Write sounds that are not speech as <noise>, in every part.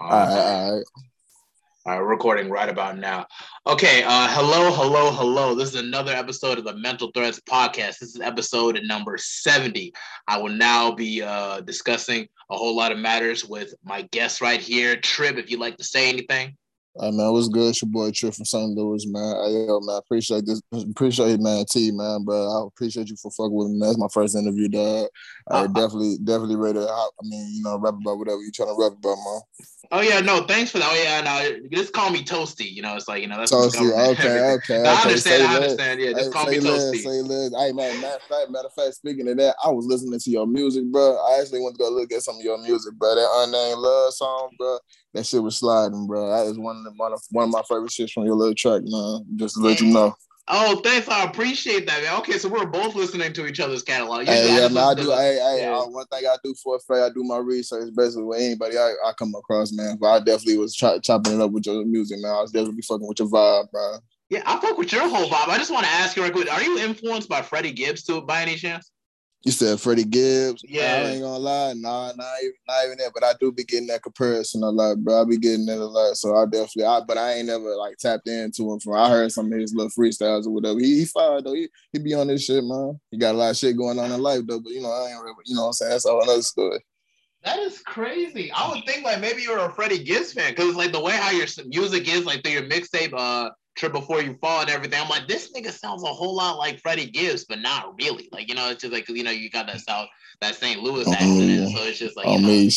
all right, all right. All right, recording right about now. Okay, uh, hello, hello, hello. This is another episode of the Mental Threads Podcast. This is episode number 70. I will now be uh, discussing a whole lot of matters with my guest right here. Trip, if you'd like to say anything. Hey man, what's good? It's your boy Trip from St. Louis, man. Hey, yo, man, appreciate this. Appreciate it, man. T, man, bro. I appreciate you for fucking with me. That's my first interview, dog. I uh, definitely, definitely ready to. I mean, you know, rap about whatever you trying to rap about, man. Oh yeah, no, thanks for that. Oh yeah, no, just call me Toasty. You know, it's like you know that's Toasty. Okay, <laughs> okay, no, I understand. I understand. Yeah, just hey, call me Toasty. say less. Hey man, matter of fact, matter of fact, speaking of that, I was listening to your music, bro. I actually went to go look at some of your music, bro. That unnamed love song, bro. That shit was sliding, bro. That is one of the, one of one of my favorite shits from your little track, man. Just to let you know. Oh, thanks. I appreciate that, man. Okay, so we're both listening to each other's catalog. Hey, yeah, man, I do. Hey, hey, yeah. uh, one thing I do for a fact, I do my research basically with anybody I, I come across, man. But I definitely was ch- chopping it up with your music, man. I was definitely fucking with your vibe, bro. Yeah, I fuck with your whole vibe. I just want to ask you real quick: Are you influenced by Freddie Gibbs too, by any chance? You said Freddie Gibbs. Yeah. I ain't gonna lie. Nah, not even, not even that. But I do be getting that comparison a lot, bro. I be getting that a lot. So I definitely, I, but I ain't never like tapped into him from. I heard some of his little freestyles or whatever. He, he fired though. He, he be on this shit, man. He got a lot of shit going on in life though. But you know, I ain't really, you know what I'm saying? That's all another story. That is crazy. I would think like maybe you're a Freddie Gibbs fan because like the way how your music is like through your mixtape, uh, Trip Before You Fall and everything. I'm like, this nigga sounds a whole lot like Freddie Gibbs, but not really. Like, you know, it's just like, you know, you got that South, that St. Louis oh, accent. So it's just like, oh, me.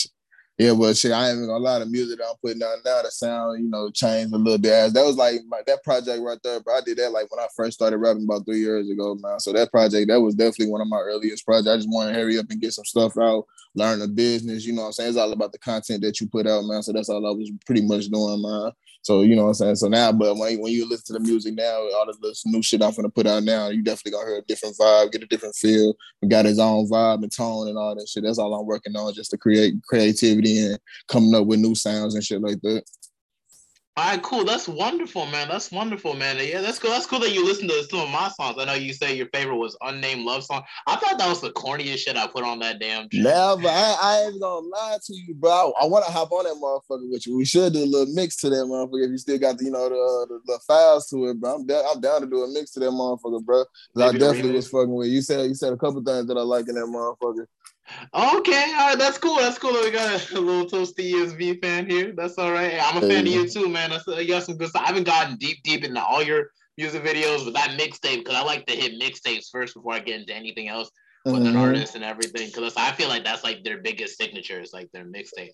Yeah, but shit, I ain't even gonna lie. The music that I'm putting out now, the sound, you know, changed a little bit. As that was like my, that project right there, bro. I did that like when I first started rapping about three years ago, man. So that project, that was definitely one of my earliest projects. I just want to hurry up and get some stuff out, learn the business. You know what I'm saying? It's all about the content that you put out, man. So that's all I was pretty much doing, man. So you know what I'm saying. So now, but when when you listen to the music now, all of this new shit I'm gonna put out now, you definitely gonna hear a different vibe, get a different feel. Got his own vibe and tone and all that shit. That's all I'm working on, just to create creativity and coming up with new sounds and shit like that. All right, cool. That's wonderful, man. That's wonderful, man. Yeah, that's cool. That's cool that you listen to some of my songs. I know you say your favorite was Unnamed Love Song. I thought that was the corniest shit I put on that damn shit. Never. I, I ain't gonna lie to you, bro. I, I want to hop on that motherfucker with you. We should do a little mix to that motherfucker if you still got the, you know, the, uh, the, the files to it, bro. I'm, down, I'm down to do a mix to that motherfucker, bro. I definitely was fucking with you. Said you said a couple things that I like in that motherfucker. Okay, all right, that's cool. That's cool. We got a, little toasty ESV fan here. That's all right. I'm a fan of you too, man. That's, uh, you got some good stuff. I haven't gotten deep, deep into all your music videos, but that mixtape because I like to hit mixtapes first before I get into anything else with mm-hmm. an artist and everything. Because I feel like that's like their biggest signature is like their mixtape.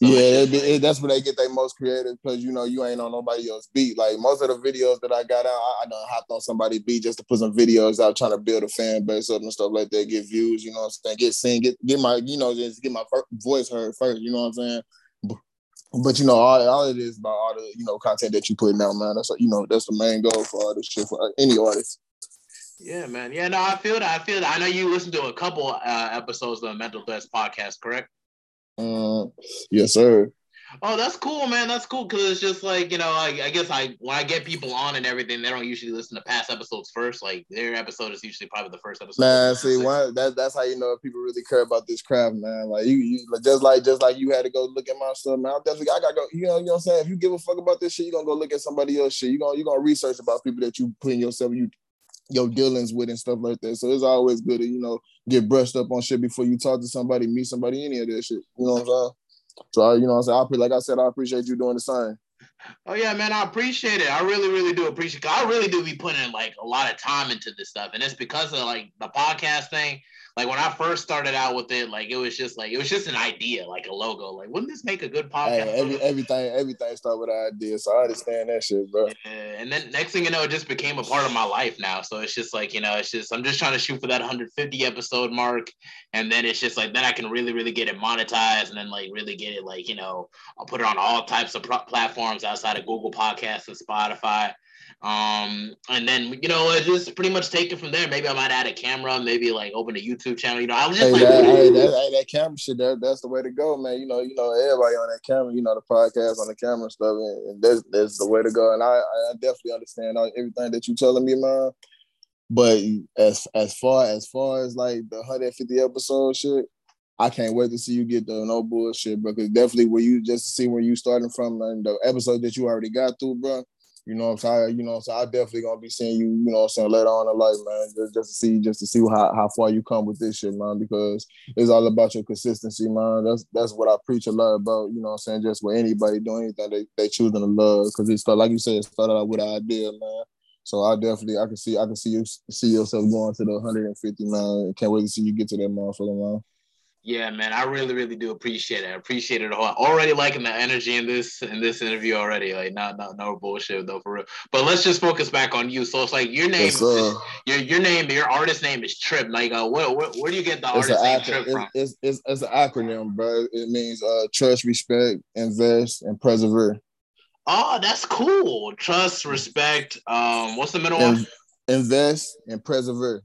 So yeah, it, it, that's where they get their most creative because you know you ain't on nobody else beat. Like most of the videos that I got out, I, I done hopped on somebody beat just to put some videos out, trying to build a fan base up and stuff like that, get views. You know what I'm saying? Get seen, get get my you know just get my voice heard first. You know what I'm saying? But, you know all, all it is about all the you know content that you putting out, man. That's you know that's the main goal for all this shit for any artist. Yeah, man. Yeah, no, I feel that. I feel that. I know you listened to a couple uh, episodes of the Mental Threads podcast, correct? Uh, yes, sir. Oh, that's cool, man. That's cool because it's just like you know, like I guess I when I get people on and everything, they don't usually listen to past episodes first. Like their episode is usually probably the first episode. Man, see, one that, that's how you know if people really care about this craft, man. Like you, you just like just like you had to go look at my stuff, man. I'm definitely I gotta go. You know, you know what I'm saying. If you give a fuck about this shit, you are gonna go look at somebody else shit. You gonna you gonna research about people that you put in yourself. You your dealings with and stuff like that. So it's always good to, you know, get brushed up on shit before you talk to somebody, meet somebody, any of that shit. You know what I'm saying? So I, you know what I'm saying? I like I said, I appreciate you doing the same. Oh yeah, man, I appreciate it. I really, really do appreciate it. I really do be putting like a lot of time into this stuff. And it's because of like the podcast thing like when I first started out with it, like it was just like it was just an idea, like a logo. Like, wouldn't this make a good podcast? Hey, every, everything, everything started with an idea, so I understand that shit, bro. Yeah, and then next thing you know, it just became a part of my life now. So it's just like you know, it's just I'm just trying to shoot for that 150 episode mark, and then it's just like then I can really, really get it monetized, and then like really get it like you know, I'll put it on all types of pro- platforms outside of Google Podcasts and Spotify. Um, and then you know, just pretty much take it from there. Maybe I might add a camera, maybe like open a YouTube channel. You know, I was just hey, like, that, hey, that, hey, that camera shit. That, that's the way to go, man. You know, you know, everybody on that camera. You know, the podcast on the camera and stuff, and, and that's that's the way to go. And I, I definitely understand everything that you're telling me, man. But as as far as far as like the 150 episode shit, I can't wait to see you get the no bullshit, because definitely where you just see where you starting from and the episode that you already got through, bro. You know what I'm saying? You know what I'm saying? I definitely gonna be seeing you, you know what I'm saying, later on in life, man. Just, just to see just to see how, how far you come with this shit, man, because it's all about your consistency, man. That's that's what I preach a lot about, you know what I'm saying? Just with anybody doing anything they, they choosing to love. Cause it's like you said, it started out with an idea, man. So I definitely I can see I can see you see yourself going to the 150, man. Can't wait to see you get to that motherfucker, man. Yeah, man, I really, really do appreciate it. I appreciate it all. Already liking the energy in this in this interview already. Like, not not no bullshit though, for real. But let's just focus back on you. So it's like your name, yes, your your name, your artist name is Trip. Like, uh, where, where, where do you get the it's artist name Trip from? It's, it's, it's, an acronym, bro. It means uh, trust, respect, invest, and persevere. Oh, that's cool. Trust, respect. Um, what's the middle In- one? Invest and persevere.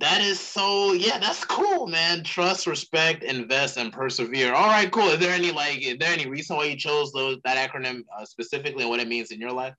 That is so yeah, that's cool, man. Trust, respect, invest, and persevere. All right, cool. Is there any like, is there any reason why you chose those that acronym uh, specifically and what it means in your life?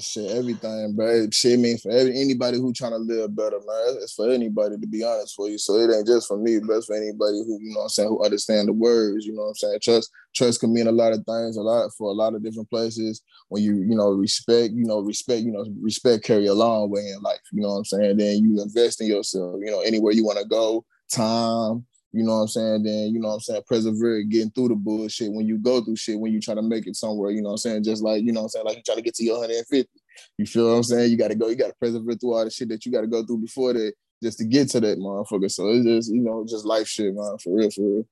Shit, everything, bro. Shit means for every, anybody who trying to live better, man. It's for anybody to be honest for you. So it ain't just for me, but it's for anybody who, you know I'm saying, who understand the words, you know I'm saying? Trust trust can mean a lot of things, a lot for a lot of different places. When you, you know, respect, you know, respect, you know, respect carry a long way in life, you know what I'm saying? Then you invest in yourself, you know, anywhere you want to go, time, you know what I'm saying? Then, you know what I'm saying, persevere getting through the bullshit when you go through shit, when you try to make it somewhere, you know what I'm saying? Just like, you know what I'm saying, like you try to get to your 150. You feel what I'm saying? You gotta go, you gotta persevere through all the shit that you gotta go through before that just to get to that motherfucker. So it's just, you know, just life shit, man, for real, for real.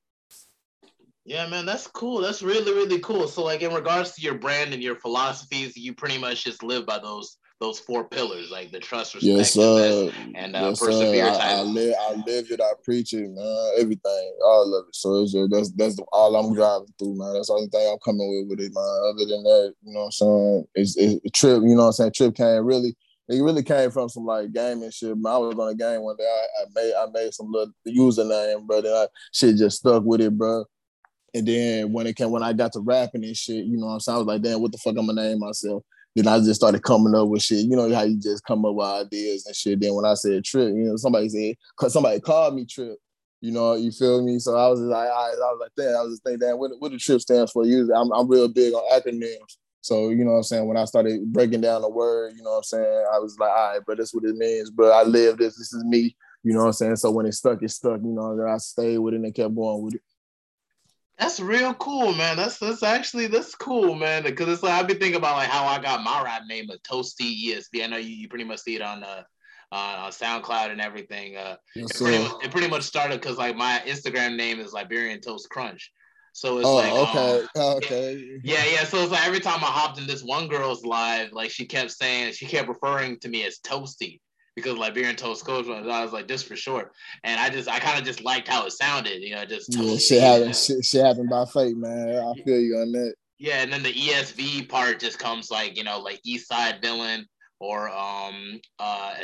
Yeah, man, that's cool. That's really, really cool. So, like, in regards to your brand and your philosophies, you pretty much just live by those those four pillars, like the trust, respect, yes, uh, and uh, yes, persevere. I, I, live, I live it. I preach it, man. Everything, all of it. So it's just, that's that's all I'm driving through, man. That's the only thing I'm coming with with it, man. Other than that, you know what I'm saying? It's, it's trip. You know what I'm saying? Trip came really. It really came from some like gaming shit. Man, I was on a game one day. I, I made I made some little username, bro. Then I shit just stuck with it, bro. And then when it came, when I got to rapping and shit, you know what I'm saying? I was like, damn, what the fuck I'm gonna name myself? Then I just started coming up with shit. You know how you just come up with ideas and shit. Then when I said Trip, you know, somebody said, cause somebody called me Trip. You know, you feel me? So I was like, I, I was like, damn, I was just thinking, damn, what, what the Trip stands for? Usually, I'm, I'm real big on acronyms. So, you know what I'm saying? When I started breaking down the word, you know what I'm saying? I was like, all right, but that's what it means. But I live this. This is me. You know what I'm saying? So when it stuck, it stuck. You know, I stayed with it and kept going with it. That's real cool, man. That's that's actually that's cool, man. Because it's like I've been thinking about like how I got my rap name of Toasty ESV. I know you, you pretty much see it on uh, uh, SoundCloud and everything. Uh, yes, it, pretty much, it, pretty much, started because like my Instagram name is Liberian Toast Crunch. So it's oh, like, okay, um, okay, yeah, yeah. So it's like every time I hopped in this one girl's live, like she kept saying, she kept referring to me as Toasty because Liberian Toast Crunch I was like just for sure. and I just I kind of just liked how it sounded, you know, just yeah, shit happened, shit, shit happened by fate, man. I feel you on that. Yeah, and then the ESV part just comes like you know like East Side Villain or um uh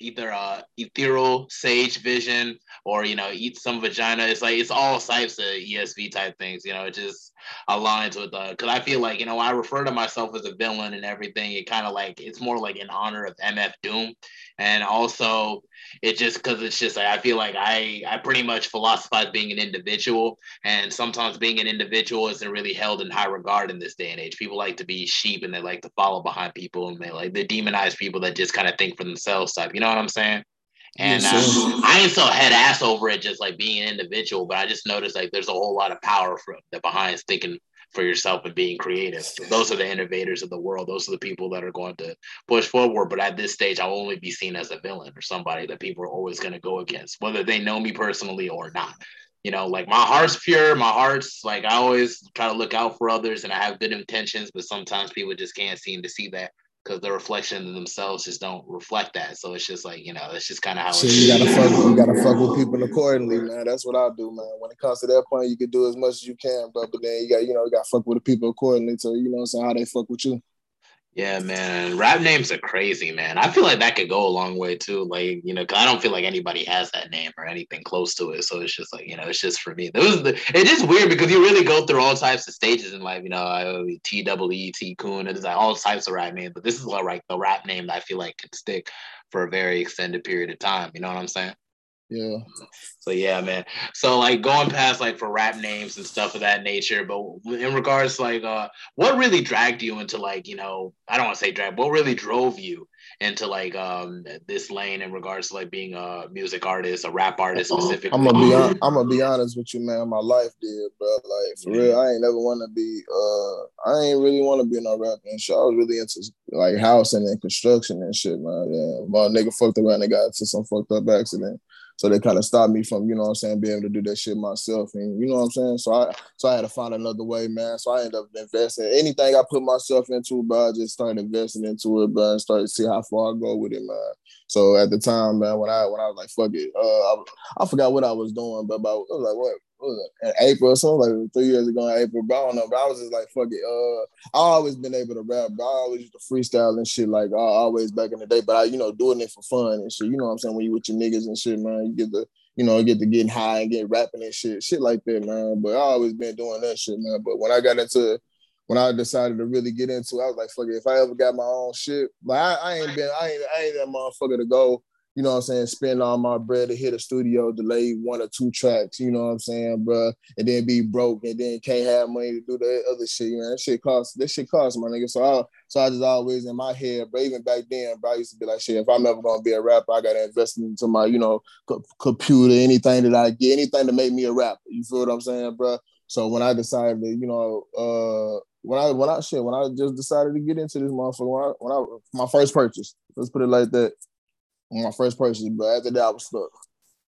either uh ethereal sage vision or you know eat some vagina. It's like it's all types of ESV type things, you know. It just aligns with uh because I feel like you know I refer to myself as a villain and everything. It kind of like it's more like in honor of MF Doom and also it just because it's just like I feel like I I pretty much philosophize being an individual, and sometimes being an individual isn't really held in high regard in this day and age. People like to be sheep and they like to follow behind people, and they like they demonize people that just kind of think for themselves type. You know what I'm saying? And uh, I ain't so head ass over it just like being an individual, but I just noticed like there's a whole lot of power for the behind thinking for yourself and being creative. So those are the innovators of the world. Those are the people that are going to push forward. But at this stage, I'll only be seen as a villain or somebody that people are always going to go against, whether they know me personally or not. You know, like my heart's pure, my heart's like I always try to look out for others and I have good intentions, but sometimes people just can't seem to see that because the reflection of themselves just don't reflect that. So it's just like you know, it's just kind of how. So you gotta fuck. You gotta fuck with people accordingly, man. That's what I do, man. When it comes to that point, you can do as much as you can, but but then you got you know you got to fuck with the people accordingly. So you know, so how they fuck with you. Yeah, man. Rap names are crazy, man. I feel like that could go a long way too. Like, you know, I don't feel like anybody has that name or anything close to it. So it's just like, you know, it's just for me. Those the it is just weird because you really go through all types of stages in life. You know, T double E T Coon. It's like all types of rap names, but this is like the rap name that I feel like can stick for a very extended period of time. You know what I'm saying? Yeah. So yeah, man. So like going past like for rap names and stuff of that nature, but in regards to like uh what really dragged you into like, you know, I don't want to say drag, what really drove you into like um this lane in regards to like being a music artist, a rap artist specifically? I'm gonna be on, I'm gonna be honest with you, man. My life did, bro. Like for real, I ain't never want to be. uh I ain't really want to be no rap and shit. I was really into like housing and construction and shit, man. Yeah, my nigga fucked around and got into some fucked up accident. So they kind of stopped me from, you know what I'm saying, being able to do that shit myself. And you know what I'm saying? So I so I had to find another way, man. So I ended up investing. Anything I put myself into, bro, I just started investing into it, bro, and started to see how far I go with it, man. So at the time, man, when I when I was like, fuck it, uh, I, I forgot what I was doing, but about it was like what in April or something, like three years ago in April, I don't know. But I was just like, fuck it. Uh, I always been able to rap, but I always used to freestyle and shit, like always back in the day. But I, you know, doing it for fun and shit. You know what I'm saying? When you with your niggas and shit, man, you get the, you know, get to getting high and get rapping and shit, shit like that, man. But I always been doing that shit, man. But when I got into when I decided to really get into it, I was like, fuck it, if I ever got my own shit, like I, I ain't been, I ain't, I ain't that motherfucker to go you know what I'm saying, spend all my bread to hit a studio, delay one or two tracks, you know what I'm saying, bro, and then be broke and then can't have money to do the other shit, man. That shit costs, that shit costs, my nigga. So I, so I just always in my head, but even back then, bro, I used to be like, shit, if I'm ever gonna be a rapper, I gotta invest into my, you know, co- computer, anything that I get, anything to make me a rapper. You feel what I'm saying, bro? So when I decided to, you know, uh, when I when I shit, when I just decided to get into this motherfucker, when I, when I my first purchase, let's put it like that my first purchase, but after that I was stuck.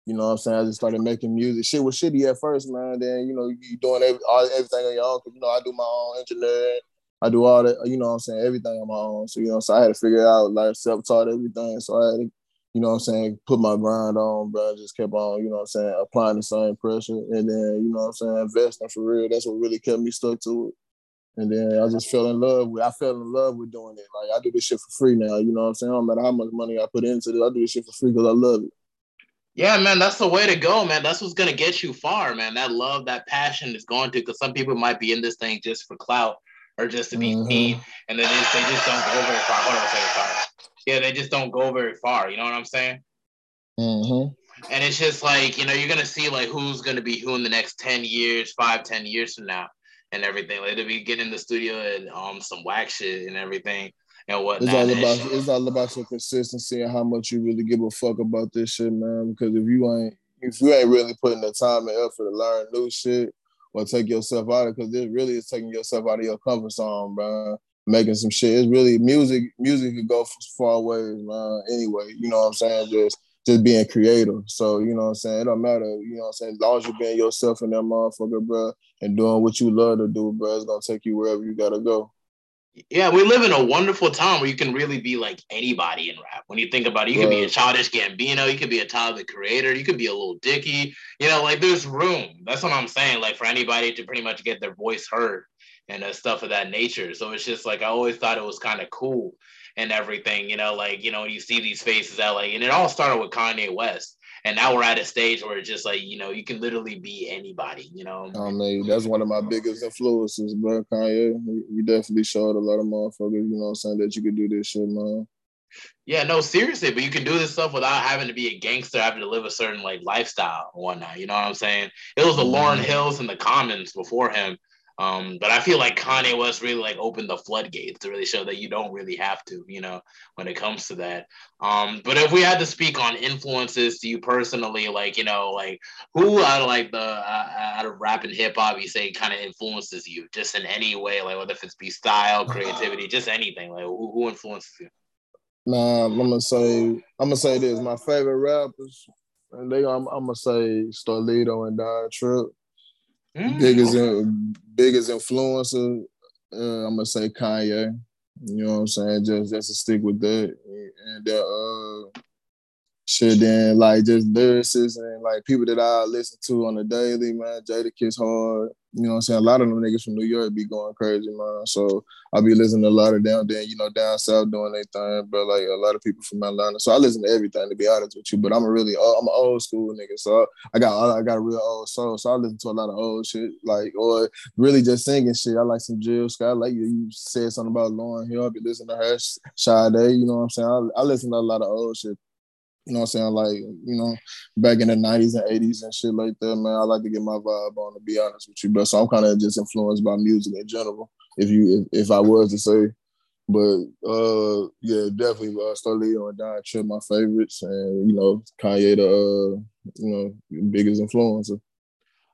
You know what I'm saying? I just started making music. Shit was shitty at first, man. Then, you know, you doing every, all, everything on your own. Cause, you know, I do my own engineering. I do all that, you know what I'm saying? Everything on my own. So, you know, so I had to figure out, like, self-taught everything. So I had to, you know what I'm saying, put my grind on, bro. I just kept on, you know what I'm saying, applying the same pressure. And then, you know what I'm saying, investing for real. That's what really kept me stuck to it. And then I just fell in love with I fell in love with doing it. Like I do this shit for free now. You know what I'm saying? No matter how much money I put into it, I do this shit for free because I love it. Yeah, man, that's the way to go, man. That's what's gonna get you far, man. That love, that passion is going to because some people might be in this thing just for clout or just to be mm-hmm. seen, and then they just, they just don't go very far. Hold on a second, sorry. Yeah, they just don't go very far. You know what I'm saying? Mm-hmm. And it's just like you know, you're gonna see like who's gonna be who in the next ten years, five, ten years from now and everything. Like to be getting in the studio and um some whack shit and everything and whatnot. It's all about it's all about your consistency and how much you really give a fuck about this shit, man. Because if you ain't if you ain't really putting the time and effort to learn new shit or take yourself out of because this really is taking yourself out of your comfort zone, bro. Making some shit. It's really music. Music could go far ways, man. Anyway, you know what I'm saying? Just just being creative. So, you know what I'm saying? It don't matter, you know what I'm saying? As long as you're being yourself in that motherfucker, bro, and doing what you love to do, bro, it's gonna take you wherever you gotta go. Yeah, we live in a wonderful time where you can really be like anybody in rap. When you think about it, you right. could be a childish Gambino, you could be a Tyler the Creator, you could be a Lil Dicky. You know, like there's room. That's what I'm saying. Like for anybody to pretty much get their voice heard and uh, stuff of that nature. So it's just like I always thought it was kind of cool and everything, you know, like, you know, you see these faces out like, and it all started with Kanye West. And now we're at a stage where it's just like, you know, you can literally be anybody, you know. I mean, that's one of my biggest influences, bro. Kanye. You definitely showed a lot of motherfuckers, you know I'm saying, that you could do this shit, man. Yeah, no, seriously, but you can do this stuff without having to be a gangster, having to live a certain like lifestyle or whatnot. You know what I'm saying? It was the mm-hmm. Hills and the Commons before him um, but I feel like Kanye West really like opened the floodgates to really show that you don't really have to, you know, when it comes to that. Um, but if we had to speak on influences to you personally, like you know, like who out of like the uh, out of rap and hip hop you say kind of influences you, just in any way, like whether if it's be style, creativity, just anything, like who, who influences you? Nah, I'm gonna say I'm gonna say this. My favorite rappers, and they I'm, I'm gonna say Starlito and Don Trip. Mm, biggest biggest influencer, uh, I'm gonna say Kanye. You know what I'm saying? Just just to stick with that, and uh, shit. Then like just lyricists and like people that I listen to on the daily, man. Jadakiss hard. You know what I'm saying? A lot of them niggas from New York be going crazy, man. So I be listening to a lot of down there, you know, down south doing their thing, but like a lot of people from Atlanta. So I listen to everything to be honest with you. But I'm a really I'm an old school nigga. So I got I got a real old soul. So I listen to a lot of old shit, like or really just singing shit. I like some Jill Scott. Like you, you said something about Lauryn Hill. I be listening to her Sade, you know what I'm saying? I, I listen to a lot of old shit You know what I'm saying? Like, you know, back in the 90s and 80s and shit like that, man. I like to get my vibe on to be honest with you. But so I'm kind of just influenced by music in general, if you if, if I was to say. But uh yeah, definitely uh Starlito and Don Trip my favorites and you know, Kanye the uh, you know, biggest influencer.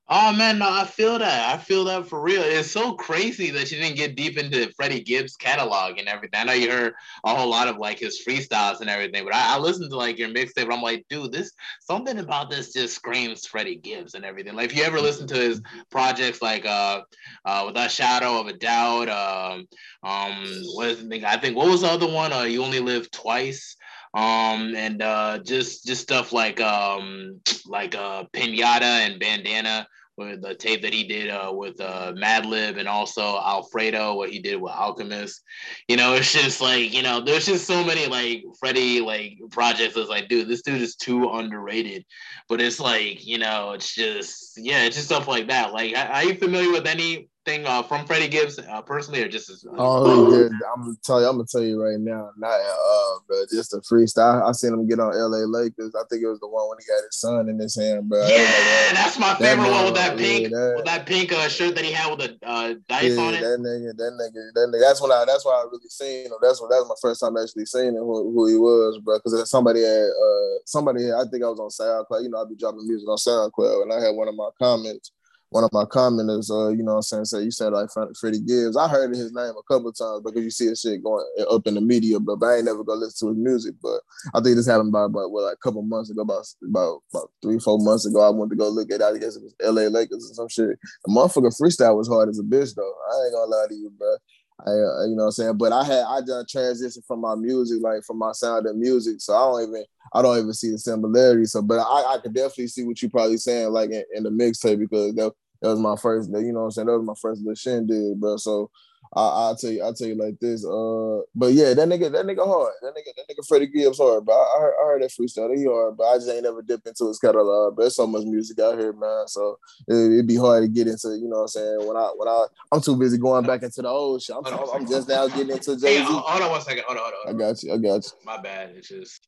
Oh man, no, I feel that. I feel that for real. It's so crazy that you didn't get deep into Freddie Gibbs' catalog and everything. I know you heard a whole lot of like his freestyles and everything, but I, I listened to like your mixtape. I'm like, dude, this something about this just screams Freddie Gibbs and everything. Like, if you ever listen to his projects, like uh, uh, without shadow of a doubt, um, um, what is the thing? I think what was the other one? Uh, you only live twice um, and uh, just just stuff like um, like uh, Pinata and Bandana, with the tape that he did uh, with uh, Madlib and also Alfredo, what he did with Alchemist. You know, <laughs> it's just like you know, there's just so many like Freddie like projects. It's like, dude, this dude is too underrated. But it's like you know, it's just yeah, it's just stuff like that. Like, are you familiar with any thing uh, from Freddie Gibbs uh, personally, or just? As, uh, oh, yeah, I'm gonna tell you. I'm gonna tell you right now. Not uh, but just a freestyle. I, I seen him get on L.A. Leakers. I think it was the one when he got his son in his hand, bro. Yeah, that's my favorite that one with that pink, yeah, that, with that pink uh, shirt that he had with the uh, dice yeah, on it. That nigga, that nigga, that nigga. That's when I. That's why I really seen him. That's when That was my first time actually seeing him who, who he was, bro. Because somebody had uh somebody. Had, I think I was on SoundCloud. You know, I'd be dropping music on SoundCloud, and I had one of my comments one of my commenters, uh, you know what I'm saying, say you said like Freddie Gibbs. I heard his name a couple times because you see his shit going up in the media, but, but I ain't never gonna listen to his music. But I think this happened about, about what, like a couple months ago, about, about about three, four months ago. I went to go look at I guess it was LA Leakers or some shit. The motherfucker freestyle was hard as a bitch though. I ain't gonna lie to you, bro. I, uh, you know what I'm saying? But I had I done transition from my music, like from my sound and music. So I don't even I don't even see the similarity. So but I, I could definitely see what you probably saying like in, in the mixtape because that, that was my first, you know what I'm saying? That was my first little shindig, bro. So I, will tell you, I'll tell you like this. Uh, but yeah, that nigga, that nigga hard. That nigga, that nigga Freddie Gibbs hard. But I, I, heard, I heard that freestyle. He hard, but I just ain't never dipped into his catalog. But there's so much music out here, man. So it, would be hard to get into. You know what I'm saying? When I, when I, I'm too busy going back into the old shit. I'm, I'm, I'm just now getting into Jay Z. Hey, hold on one second. Hold on, hold on. Hold on. I got you. I got you. My bad. It's just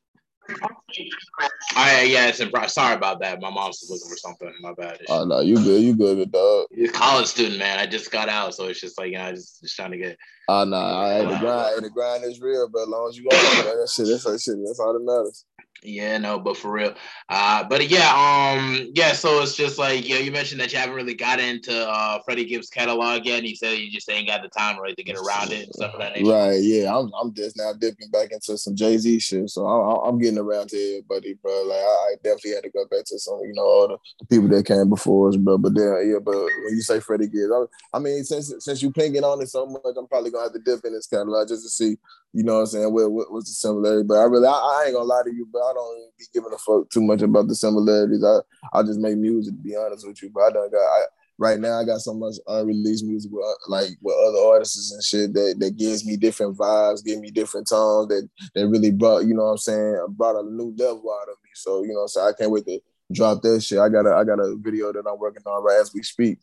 I yeah, it's impressive. Sorry about that. My mom's looking for something. My bad. Oh no, you good. You good, dog. He's college student, man. I just got out, so it's just like you know, I just just trying to get. Ah, oh no, I the grind. the grind is real, but as long as you go, that shit, that's that shit. That's all that matters. Yeah, no, but for real. Uh, but yeah, um, yeah. So it's just like yeah, you mentioned that you haven't really got into uh Freddie Gibbs catalog yet. And you said you just ain't got the time right to get around it and stuff of that nature. Right. Yeah. I'm I'm just now dipping back into some Jay Z shit. So I'm, I'm getting around to everybody, bro. Like I, I, definitely had to go back to some, you know, all the, people that came before us, bro. But then yeah, but when you say Freddie Gibbs, I, I mean, since since you pinging on it so much, I'm probably gonna have to dip in this catalog just to see you know what I'm saying? What, what what's the similarity? But I really, I, I, ain't gonna lie to you, but I don't even be giving a fuck too much about the similarities. I I just make music to be honest with you. But I don't got I, right now. I got so much unreleased music with uh, like with other artists and shit that that gives me different vibes, give me different tones that that really brought you know what I'm saying brought a new level out of me. So you know, so I can't wait to drop that shit. I got a I got a video that I'm working on right as we speak.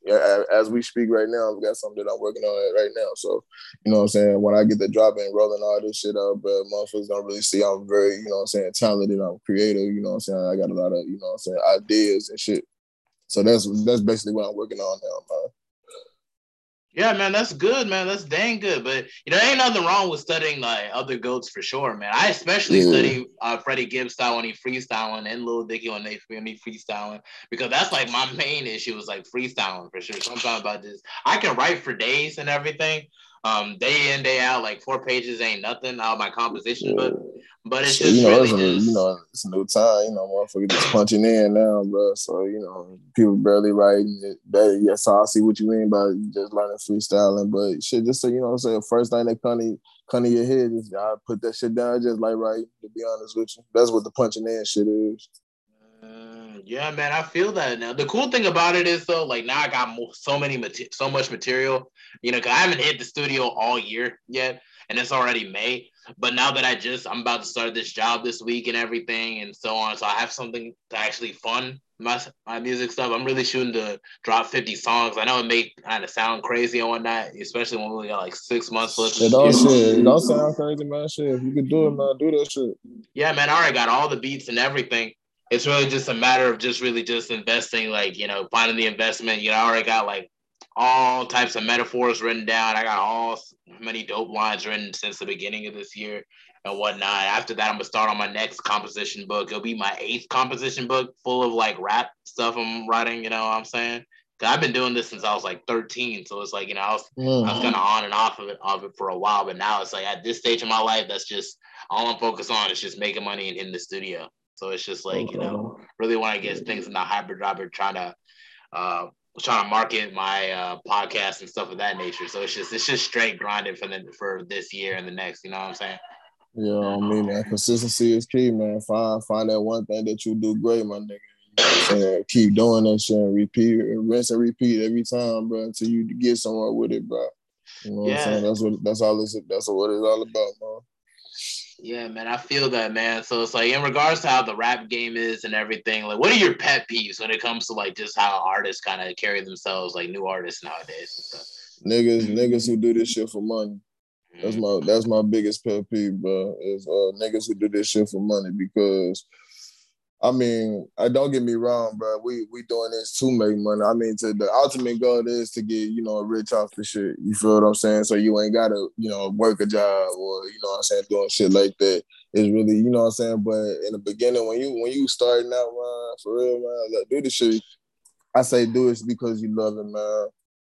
As we speak right now, I've got something that I'm working on right now. So, you know what I'm saying? When I get the drop and rolling all this shit up, but motherfuckers don't really see I'm very, you know what I'm saying, talented, I'm creative, you know what I'm saying? I got a lot of, you know what I'm saying, ideas and shit. So that's that's basically what I'm working on now, man. Yeah, man, that's good, man. That's dang good. But you know, ain't nothing wrong with studying like other goats for sure, man. I especially yeah. study uh, Freddie Gibbs style when he freestyling and Lil Dicky when they when he freestyling because that's like my main issue is like freestyling for sure. Sometimes about this, I can write for days and everything, um, day in day out, like four pages ain't nothing out of my composition, book, but it's just you know, really it's, a, you know, it's a new time. You know, motherfucker just punching in now, bro. So you know, people barely writing it. But yeah, so I see what you mean by just learning freestyling. But shit, just so you know, I'm saying first thing that come to, come to your head is I put that shit down, just like right. To be honest with you, that's what the punching in shit is. Yeah, man, I feel that now. The cool thing about it is though, like now I got more, so many so much material, you know, cause I haven't hit the studio all year yet, and it's already May. But now that I just I'm about to start this job this week and everything and so on, so I have something to actually fun my my music stuff. I'm really shooting to drop 50 songs. I know it may kind of sound crazy and whatnot, especially when we got like six months left. It don't shit. It don't sound crazy, man. Shit, if you could do it, man, do that shit. Yeah, man. I already got all the beats and everything. It's really just a matter of just really just investing, like you know, finding the investment. You know, I already got like all types of metaphors written down. I got all many dope lines written since the beginning of this year and whatnot. After that, I'm gonna start on my next composition book. It'll be my eighth composition book, full of like rap stuff I'm writing. You know what I'm saying? Cause I've been doing this since I was like 13, so it's like you know I was mm-hmm. I was kind of on and off of it of it for a while, but now it's like at this stage of my life, that's just all I'm focused on is just making money and in the studio. So it's just like you know really want to get things in the hybrid driver, trying to uh, trying to market my uh, podcast and stuff of that nature. So it's just it's just straight grinding for the for this year and the next. You know what I'm saying? Yeah, I mean, man, consistency is key, man. Find find that one thing that you do great, my nigga. You know Keep doing that shit and repeat, rinse and repeat every time, bro, until you get somewhere with it, bro. You know what yeah. I'm saying? That's what that's all it's that's what it's all about, man. Yeah, man, I feel that, man. So it's like in regards to how the rap game is and everything, like what are your pet peeves when it comes to like just how artists kind of carry themselves, like new artists nowadays and stuff? Niggas, niggas who do this shit for money. That's my that's my biggest pet peeve, bro. Is uh, niggas who do this shit for money because I mean, I don't get me wrong, bro. We we doing this to make money. I mean, to the ultimate goal is to get you know rich off the shit. You feel what I'm saying? So you ain't gotta you know work a job or you know what I'm saying doing shit like that. It's really you know what I'm saying. But in the beginning, when you when you starting out, man, for real, man, like, do the shit. I say do it because you love it, man.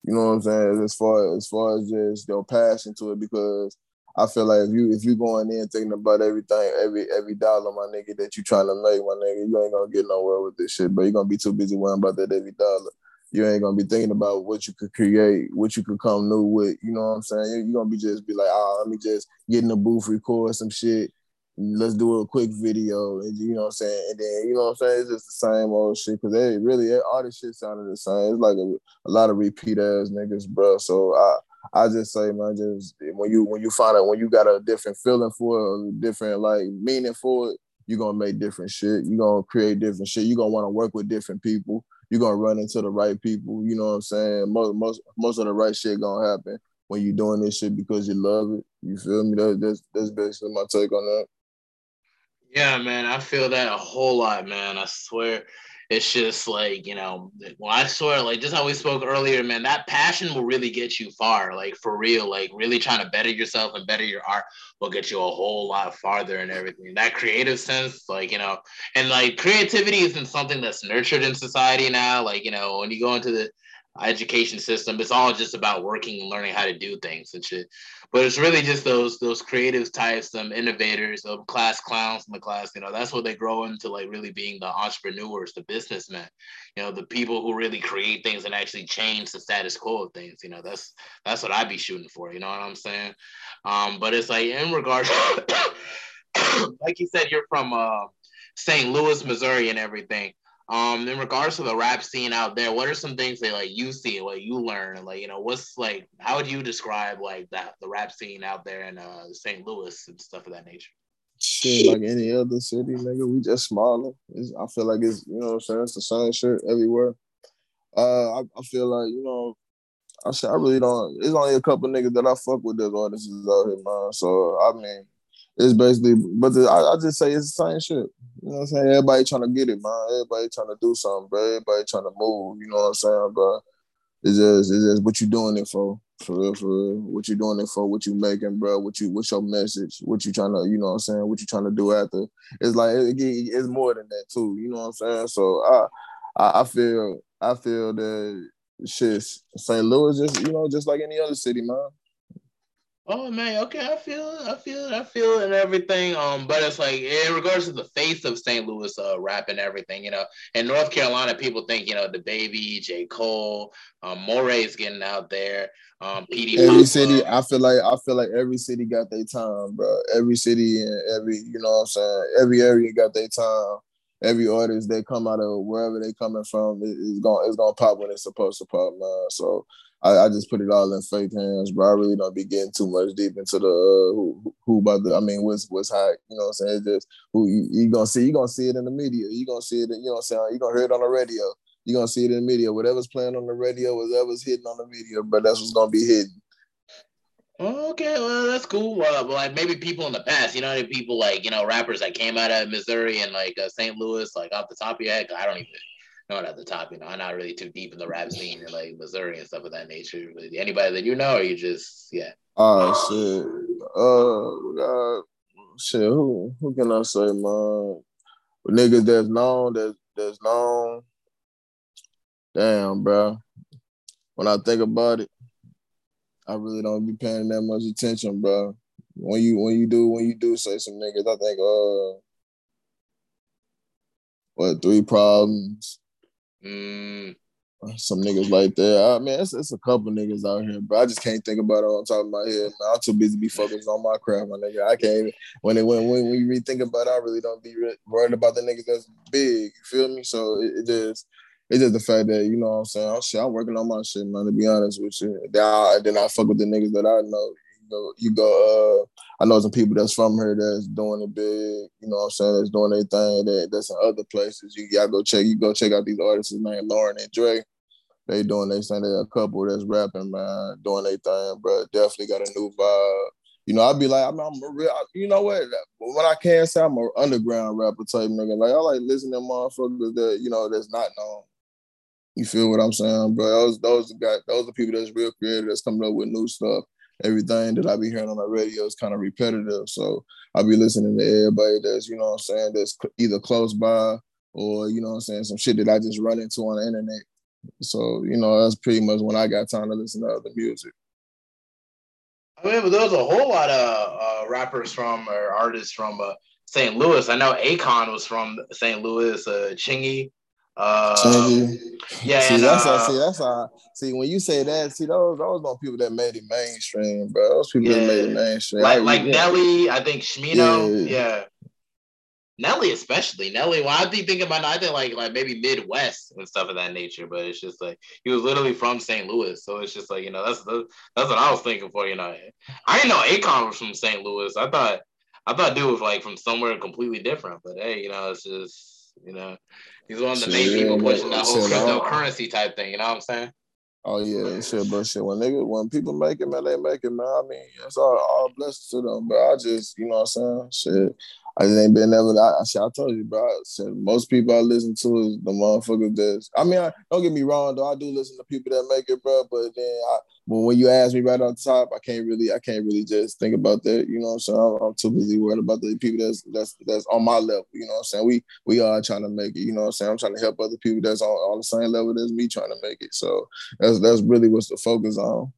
You know what I'm saying? As far as far as just your passion to it, because I feel like if you if you going in thinking about everything, every every dollar, my nigga, that you trying to make, my nigga, you ain't gonna get nowhere with this shit. But you're gonna be too busy worrying about that every dollar. You ain't gonna be thinking about what you could create, what you could come new with. You know what I'm saying? You're gonna be just be like, oh, let me just get in the booth, record some shit, let's do a quick video, and you know what I'm saying, and then you know what I'm saying, it's just the same old shit because they really all this shit sounded the same. It's like a, a lot of repeat ass niggas, bro. So I I just say, man, just when you when you find out when you got a different feeling for it, a different like meaning for it, you're gonna make different shit. You're gonna create different shit. You're gonna want to work with different people. You're gonna run into the right people. You know what I'm saying? Most most most of the right shit gonna happen when you're doing this shit because you love it. You feel me? That, that's that's basically my take on that. Yeah, man, I feel that a whole lot, man. I swear. It's just like, you know, well, I swear, like just how we spoke earlier, man, that passion will really get you far. Like for real, like really trying to better yourself and better your art will get you a whole lot farther and everything. That creative sense, like, you know, and like creativity isn't something that's nurtured in society now. Like, you know, when you go into the education system. It's all just about working and learning how to do things and shit. But it's really just those those creative types, some innovators, of class clowns in the class. You know, that's what they grow into, like really being the entrepreneurs, the businessmen. You know, the people who really create things and actually change the status quo of things. You know, that's that's what I'd be shooting for. You know what I'm saying? Um, but it's like in regards, <coughs> <coughs> like you said, you're from uh, St. Louis, Missouri, and everything um in regards to the rap scene out there what are some things that like you see like you learn like you know what's like how would you describe like that the rap scene out there in uh st louis and stuff of that nature shit like any other city nigga we just smaller it's, i feel like it's you know what i'm saying it's the same shit everywhere uh I, I feel like you know I said I really don't. It's only a couple niggas that I fuck with that artists out here, man. So I mean, it's basically, but the, I, I, just say it's the same shit. You know what I'm saying? Everybody trying to get it, man. Everybody trying to do something, bro. Everybody trying to move. You know what I'm saying, bro? It's just, it's just what you doing it for, for real, for real. What you doing it for? What you making, bro? What you, what's your message? What you trying to, you know what I'm saying? What you trying to do after? It's like it, it's more than that too. You know what I'm saying? So I, I, I feel, I feel that shit. St. Louis, just you know, just like any other city, man. Oh man, okay, I feel it, I feel it, I feel it and everything. Um, but it's like in regards to the face of St. Louis uh rap and everything, you know, in North Carolina, people think, you know, the baby J. Cole, um, Morray's getting out there. Um, PD every Pop city, I feel like I feel like every city got their time, bro. Every city and every, you know what I'm saying, every area got their time. Every artist they come out of wherever they coming from is gonna it's gonna pop when it's supposed to pop, man. So I, I, just put it all in faith hands, but I really don't be getting too much deep into the uh, who, who about the. I mean, what's what's hot. You know what I'm saying? It's just who you, you gonna see. You gonna see it in the media. You gonna see it. In, you know what I'm saying? You gonna hear it on the radio. You gonna see it in the media. Whatever's playing on the radio, whatever's hitting on the media, but that's what's gonna be hidden. Okay, well that's cool. But like maybe people in the past, you know, people like you know rappers that came out of Missouri and like uh, St. Louis, like off the top of your head. I don't even not at the top. You know, I'm not really too deep in the rap scene in like Missouri and stuff of that nature. But anybody that you know, or you just yeah. Oh shit. Uh, uh shit. Who who can I say, man? Niggas that's known, that that's known. Damn, bro. When I think about it, I really don't be paying that much attention, bro. When you when you do when you do say some niggas, I think uh what three problems, Mm. Some niggas like that. I mean, it's, it's a couple niggas out here, but I just can't think about it on top of my head. Man. I'm too busy be focused on my craft, my nigga. I can't even, when it when when we think about it, I really don't be worried about the niggas that's big. You feel me? So it, it just it's just the fact that you know what I'm saying. I'm, shit, I'm working on my shit, man. To be honest with you, then I, then I fuck with the niggas that I know go, you go. Uh, I know some people that's from here that's doing it big. You know what I'm saying? That's doing their thing. That that's in other places. You gotta go check. You go check out these artists named Lauren and Dre. They doing their thing. They a couple that's rapping, man, doing their thing, bro. Definitely got a new vibe. You know, I'd be like, I'm, I'm a real, you know what? When I can say, I'm an underground rapper type nigga. Like, I like listening to motherfuckers that, you know, that's not known. You feel what I'm saying, bro? Those, those got, those are people that's real creative, that's coming up with new stuff everything that I be hearing on the radio is kind of repetitive. So I be listening to everybody that's, you know what I'm saying, that's either close by or, you know what I'm saying, some shit that I just run into on the internet. So, you know, that's pretty much when I got time to listen to other music. I mean, but there was a whole lot of uh, rappers from or artists from uh, St. Louis. I know Akon was from St. Louis, uh, Chingy. Uh, yeah, see, and, that's uh, see, that's how. See, when you say that, see, those those are people that made it mainstream, bro. Those people yeah. that made it mainstream. Like, like Nelly, I think Smino, yeah. yeah. Nelly, especially Nelly. When I think thinking about, I think like like maybe Midwest and stuff of that nature. But it's just like he was literally from St. Louis, so it's just like you know that's the, that's what I was thinking for. You know, I didn't know Akon was from St. Louis. I thought I thought dude was like from somewhere completely different. But hey, you know, it's just you know He's one of the main people pushing that whole cryptocurrency type thing. You know what I'm saying? Oh yeah, shit, but shit. When nigga, when people make it, man, they make it, man. I mean, it's all all blessings to them. But I just, you know what I'm saying? Shit. I just ain't been never. I, I, I told you, bro. I said, most people I listen to is the motherfuckers that's. I mean, I, don't get me wrong, though. I do listen to people that make it, bro. But then, I, but when you ask me right on top, I can't really, I can't really just think about that. You know what I'm saying? I'm, I'm, too busy worried about the people that's that's that's on my level. You know what I'm saying? We we are trying to make it. You know what I'm saying? I'm trying to help other people that's on, on the same level as me trying to make it. So that's that's really what's the focus on.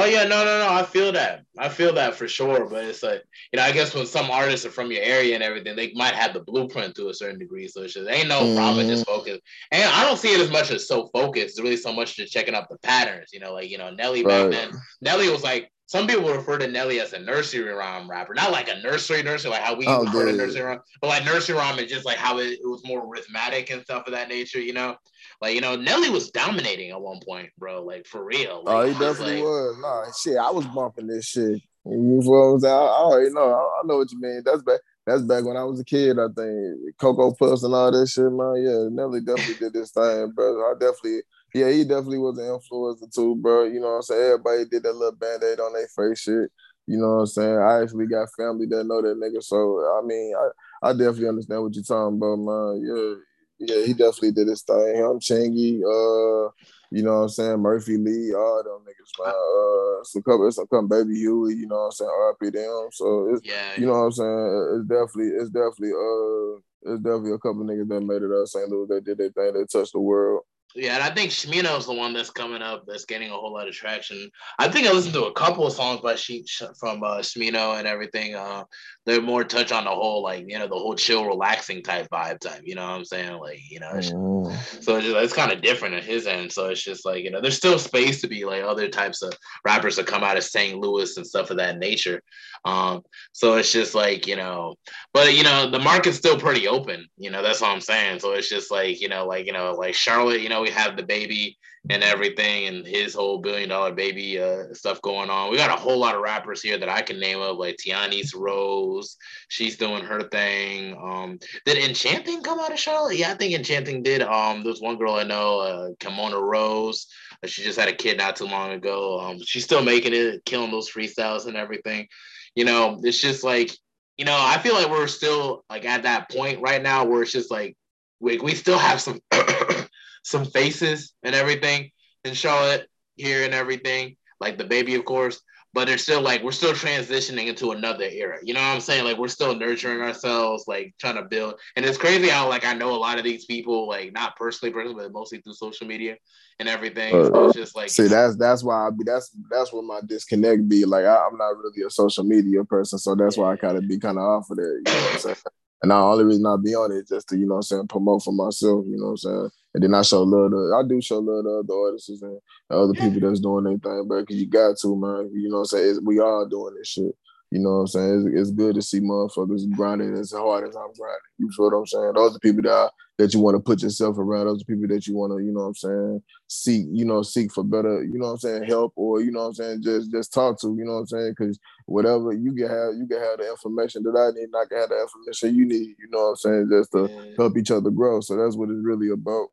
Oh yeah, no, no, no. I feel that. I feel that for sure. But it's like, you know, I guess when some artists are from your area and everything, they might have the blueprint to a certain degree. So it's just ain't no mm-hmm. problem just focus. And I don't see it as much as so focused. It's really so much just checking up the patterns. You know, like you know, Nelly right. back then. Nelly was like some people refer to Nelly as a nursery rhyme rapper, not like a nursery nursery, like how we oh, refer to nursery rhyme, but like nursery rhyme is just like how it, it was more rhythmic and stuff of that nature, you know. Like you know, Nelly was dominating at one point, bro. Like for real. Like, oh, he definitely like, was. Nah, shit, I was bumping this shit. You feel what I'm saying? I, I already know. I, I, know what you mean. That's back. That's back when I was a kid. I think Cocoa Puffs and all that shit, man. Yeah, Nelly definitely did this thing, bro. I definitely. Yeah, he definitely was an influencer too, bro. You know what I'm saying? Everybody did that little band-aid on their face shit. You know what I'm saying? I actually got family that know that nigga. So I mean, I, I definitely understand what you're talking about, man. Yeah, yeah, he definitely did his thing. Him, Chingy, uh, you know what I'm saying, Murphy Lee, all them niggas, man. Uh, some couple, some come Baby Huey, you know what I'm saying, RP them. So it's, yeah, you know what I'm saying. It's definitely, it's definitely, uh, it's definitely a couple niggas that made it out St. Louis. They did their thing. They touched the world. Yeah, and I think Smino's the one that's coming up that's getting a whole lot of traction. I think I listened to a couple of songs by she from uh, Smino and everything. Uh, they're more touch on the whole like you know the whole chill, relaxing type vibe type. You know what I'm saying? Like you know, mm. so it's, just, it's kind of different at his end. So it's just like you know, there's still space to be like other types of rappers that come out of St. Louis and stuff of that nature. Um, so it's just like you know, but you know the market's still pretty open. You know that's what I'm saying. So it's just like you know, like you know, like Charlotte. You know, we have DaBaby and everything, and his whole billion dollar baby uh, stuff going on. We got a whole lot of rappers here that I can name up, like Tianice Rose. She's doing her thing. Um, did Enchanting come out of Charlotte? Yeah, I think Enchanting did. Um, there's one girl I know, uh, Kimona Rose. She just had a kid not too long ago. Um, she's still making it, killing those freestyles and everything. You know, it's just like, you know, I feel like we're still like at that point right now where it's just like we, we still have some <clears throat> some faces and everything in Charlotte here and everything, like the baby, of course. But it's still like we're still transitioning into another era. You know what I'm saying? Like we're still nurturing ourselves, like trying to build. And it's crazy how like I know a lot of these people, like not personally, personally, but mostly through social media and everything. Uh, so it's just like see, that's that's why I be that's that's where my disconnect be. Like I, am not really a social media person, so that's why I kind of be kind of off of it. You know what I'm saying? And the only reason I be on it is just to, you know I'm saying, promote for myself, you know what I'm saying? And then I show love to, I do show love to other artists and other people that's doing their thing, but because you got to, man. You know what I'm saying? It's, we all doing this shit. You know what I'm saying? It's, it's, good to see motherfuckers grinding as hard as I'm grinding. You feel what I'm saying? Those are people that are, that you want to put yourself around. Those are people that you want to, you know what I'm saying, seek, you know, seek for better, you know what I'm saying, help or you know what I'm saying, just just talk to, you know what I'm saying? Because whatever you can have, you can have the information that I need, and I can have the information you need, you know what I'm saying, just to help each other grow. So that's what it's really about.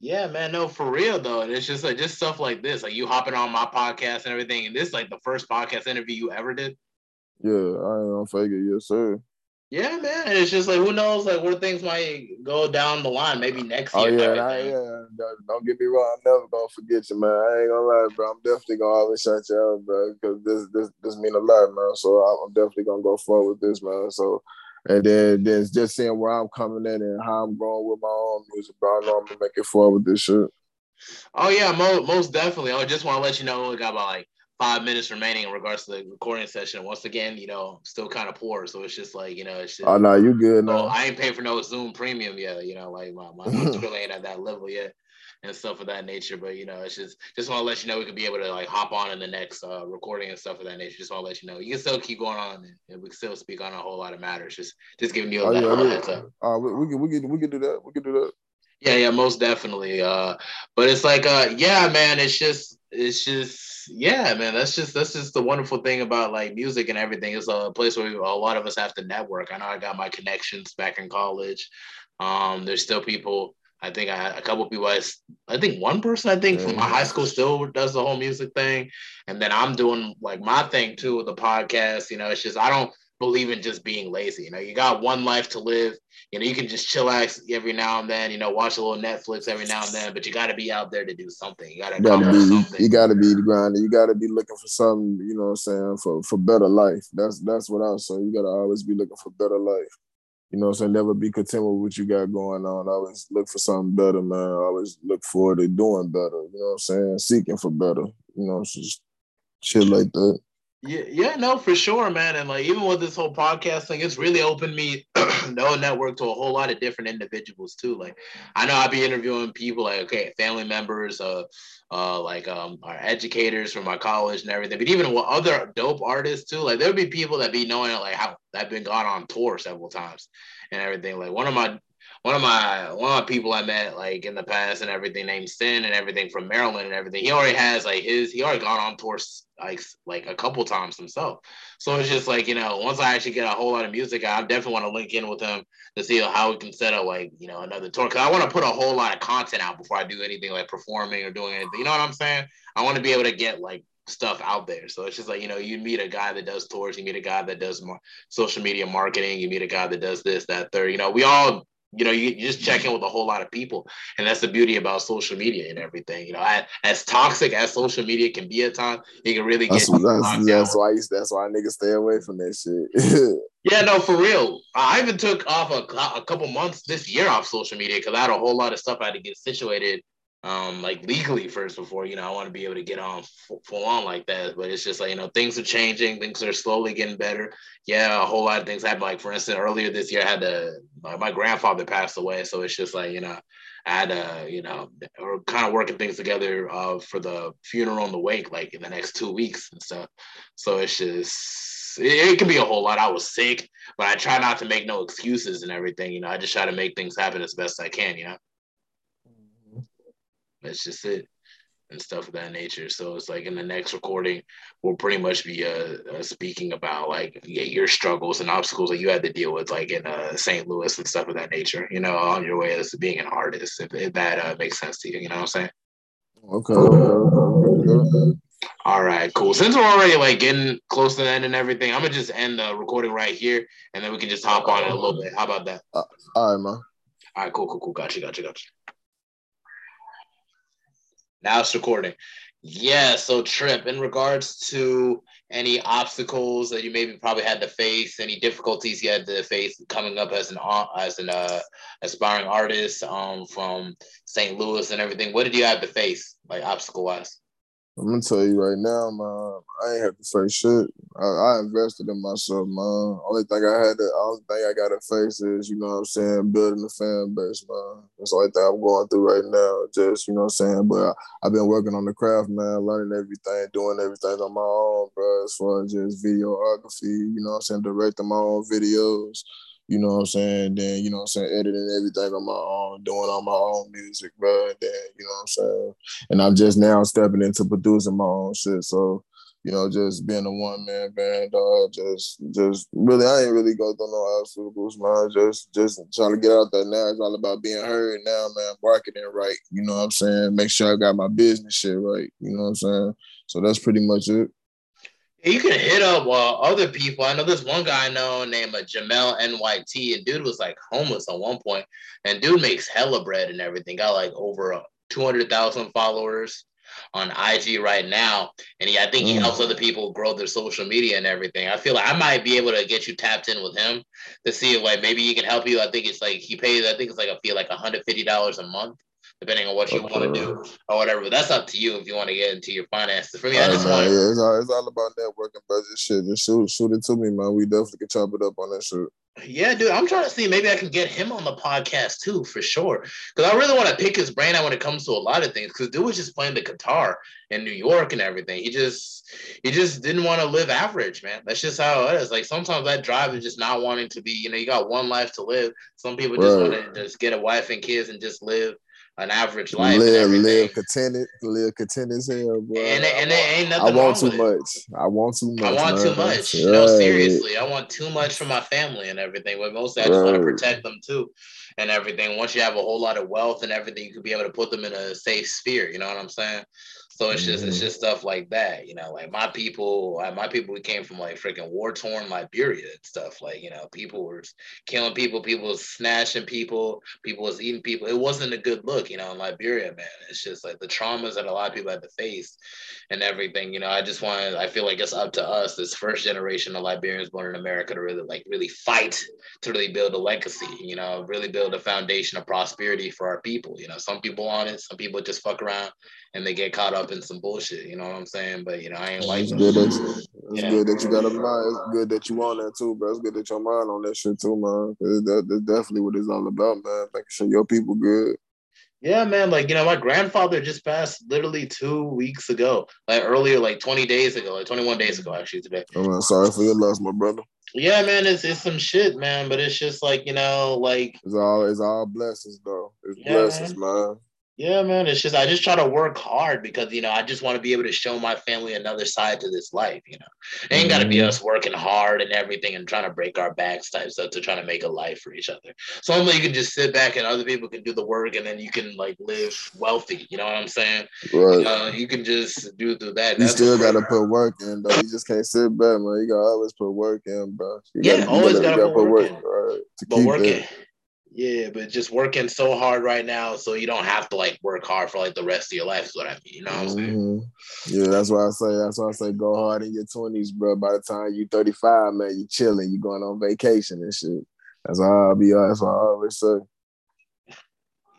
Yeah, man, no, for real though. And it's just like just stuff like this, like you hopping on my podcast and everything. And this like the first podcast interview you ever did. Yeah, I am fake it, yes, sir. Yeah, man. It's just like who knows, like where things might go down the line, maybe next oh, year. Oh yeah, I, yeah. Don't, don't, get me wrong, I'm never gonna forget you, man. I ain't gonna lie, bro. I'm definitely gonna always shout you out, bro, because this this this mean a lot, man. So I'm definitely gonna go forward with this, man. So and then then just seeing where I'm coming in and how I'm growing with my own music, bro. I know I'm gonna make it forward with this shit. Oh yeah, most most definitely. I just want to let you know we got about like five minutes remaining in regards to the recording session. Once again, you know, still kind of poor, so it's just like you know, it's just. Oh no, you good now. I ain't paying for no Zoom Premium yet. You know, like my my <laughs> really ain't at that level yet and stuff of that nature. But you know, it's just just want to let you know we could be able to like hop on in the next uh, recording and stuff of that nature. Just want to let you know you can still keep going on and we can still speak on a whole lot of matters. Just just giving you a oh, yeah, heads up. Uh, we, we can we can we can do that. We can do that. Yeah, yeah, most definitely. Uh, but it's like, uh, yeah, man, it's just, it's just, yeah, man, that's just, that's just the wonderful thing about like music and everything. It's a place where a lot of us have to network. I know I got my connections back in college. Um, there's still people I think I had a couple people. I, I think one person I think from my high school still does the whole music thing, and then I'm doing like my thing too with the podcast. You know, it's just I don't believe in just being lazy. You know, you got one life to live. You know, you can just chillax every now and then. You know, watch a little Netflix every now and then, but you got to be out there to do something. You got to be. Something. You got to be grinding. You got to be looking for something. You know, what I'm saying for for better life. That's that's what I'm saying. You got to always be looking for better life. You know, so never be content with what you got going on. Always look for something better, man. Always look forward to doing better. You know what I'm saying? Seeking for better. You know, just shit like that. Yeah, yeah, no, for sure, man. And like even with this whole podcast thing, it's really opened me <clears throat> no network to a whole lot of different individuals too. Like I know I'll be interviewing people like okay, family members, uh, uh, like um, our educators from my college and everything. But even with other dope artists too, like there'll be people that be knowing like how I've been gone on tour several times and everything. Like one of my one of my one of my people I met like in the past and everything named Sin and everything from Maryland and everything. He already has like his he already gone on tour like like a couple times himself. So it's just like you know once I actually get a whole lot of music, I definitely want to link in with him to see how we can set up like you know another tour because I want to put a whole lot of content out before I do anything like performing or doing anything. You know what I'm saying? I want to be able to get like stuff out there. So it's just like, you know, you meet a guy that does tours, you meet a guy that does more social media marketing, you meet a guy that does this, that, third. You know, we all you know, you, you, just check in with a whole lot of people, and that's the beauty about social media and everything. You know, as, as toxic as social media can be at times, it can really get. That's, that's, that's why you, that's why niggas stay away from that shit. <laughs> yeah, no, for real. I even took off a, a couple months this year off social media because I had a whole lot of stuff I had to get situated um like legally first before you know I want to be able to get on full, on like that but it's just like you know things are changing things are slowly getting better. Yeah a whole lot of things happened like for instance earlier this year I had to my, my grandfather passed away so it's just like you know I had to you know we're kind of working things together uh for the funeral and the wake like in the next two weeks and stuff. So it's just it, it can be a whole lot. I was sick but I try not to make no excuses and everything you know I just try to make things happen as best I can you know That's just it and stuff of that nature. So it's like in the next recording, we'll pretty much be uh, uh, speaking about like yeah, your struggles and obstacles that you had to deal with, like in uh, St. Louis and stuff of that nature. You know, on your way as being an artist, if, if that uh, makes sense to you. You know what I'm saying? Okay. okay. All right, cool. Since we're already like getting close to the end and everything, I'm gonna just end the recording right here, and then we can just hop on it a little bit. How about that? Uh, all right, man. All right, cool, cool, cool. Gotcha, gotcha, gotcha. Now it's recording. Yeah, so Trip, in regards to any obstacles that you maybe probably had to face, any difficulties you had to face coming up as an as an uh, aspiring artist um, from St. Louis and everything, what did you have to face, like obstacle wise? I'm gonna tell you right now, man. I ain't have to face shit. I, I, invested in myself, man. Only thing I had to, only thing I gotta face is, you know what I'm saying, building a fan base, man. That's the only thing I'm going through right now. Just, you know what I'm saying. But I, have been working on the craft, man, learning everything, doing everything on my own, bro. As far as just videography, you know what I'm saying, directing my own videos you know what I'm saying? Then, you know what I'm saying, editing everything on my own, doing all my own music, bro. Then, you know what I'm saying? And I'm just now stepping into producing my own shit. So, you know, just being a one man band, dog, just just really I ain't really go through no obstacles, man. Just just trying to get out there now. It's all about being heard now, man. Marketing right. You know what I'm saying? Make sure I got my business shit right. You know what I'm saying? So that's pretty much it. You can hit up uh, other people. I know this one guy I know named uh, Jamel NYT, and dude was like homeless at one point, and dude makes hella bread and everything. Got like over uh, two hundred thousand followers on IG right now, and he I think he mm. helps other people grow their social media and everything. I feel like I might be able to get you tapped in with him to see if like maybe he can help you. I think it's like he pays. I think it's like I feel like one hundred fifty dollars a month depending on what you okay. want to do or whatever. But that's up to you if you want to get into your finances. For me, I just want. Yeah, it's all, it's all about networking, budget shit. Just shoot, shoot it to me, man. We definitely can chop it up on that shit. Yeah, dude, I'm trying to see maybe I can get him on the podcast too, for sure. Because I really want to pick his brain out when it comes to a lot of things. Because dude was just playing the guitar in New York and everything. He just he just didn't want to live average, man. That's just how it is. Like sometimes that drive is just not wanting to be. You know, you got one life to live. Some people just right. want to just get a wife and kids and just live an average life. Live, live contented, live contented as hell, bro. And, and there ain't nothing. I want too much. I want too much. I want man. too much. Right. No, seriously, I want too much for my family and everything. But mostly, I just right. want to protect them too, and everything. Once you have a whole lot of wealth and everything, you could be able to put them in a safe sphere. You know what I'm saying? So it's just mm-hmm. it's just stuff like that, you know. Like my people, my people, we came from like freaking war torn Liberia and stuff. Like you know, people were killing people, people was snatching people, people was eating people. It wasn't a good look, you know, in Liberia, man. It's just like the traumas that a lot of people had to face and everything. You know, I just want I feel like it's up to us, this first generation of Liberians born in America, to really like really fight to really build a legacy. You know, really build a foundation of prosperity for our people. You know, some people on it, some people just fuck around and they get caught up in some bullshit. You know what I'm saying? But you know, I ain't like. It's good that you, <laughs> it's yeah. good that you got a mind. It's good that you on that too, bro. It's good that your mind on that shit too, man. That, that's definitely what it's all about, man. Making sure your people good. Yeah, man. Like, you know, my grandfather just passed literally two weeks ago. Like earlier, like 20 days ago, like 21 days ago, actually, today. Oh man, sorry for your loss, my brother. Yeah, man, it's it's some shit, man. But it's just like, you know, like it's all it's all blessings though. It's yeah, blessings, man. man. Yeah, man. It's just I just try to work hard because you know I just want to be able to show my family another side to this life. You know, it ain't got to be mm-hmm. us working hard and everything and trying to break our backs type stuff to try to make a life for each other. Sometimes you can just sit back and other people can do the work and then you can like live wealthy. You know what I'm saying? Right. Uh, you can just do, do that. You still got to put work in though. You just can't sit back, man. You got to always put work in, bro. You yeah, gotta, always got to put, put work, in. Right, to but keep working. It yeah, but just working so hard right now, so you don't have to like work hard for like the rest of your life. Is what I mean. You know what I'm saying? Mm-hmm. Yeah, that's why I say. That's why I say go hard in your twenties, bro. By the time you 35, man, you chilling, you going on vacation and shit. That's all I'll be. That's what I always say.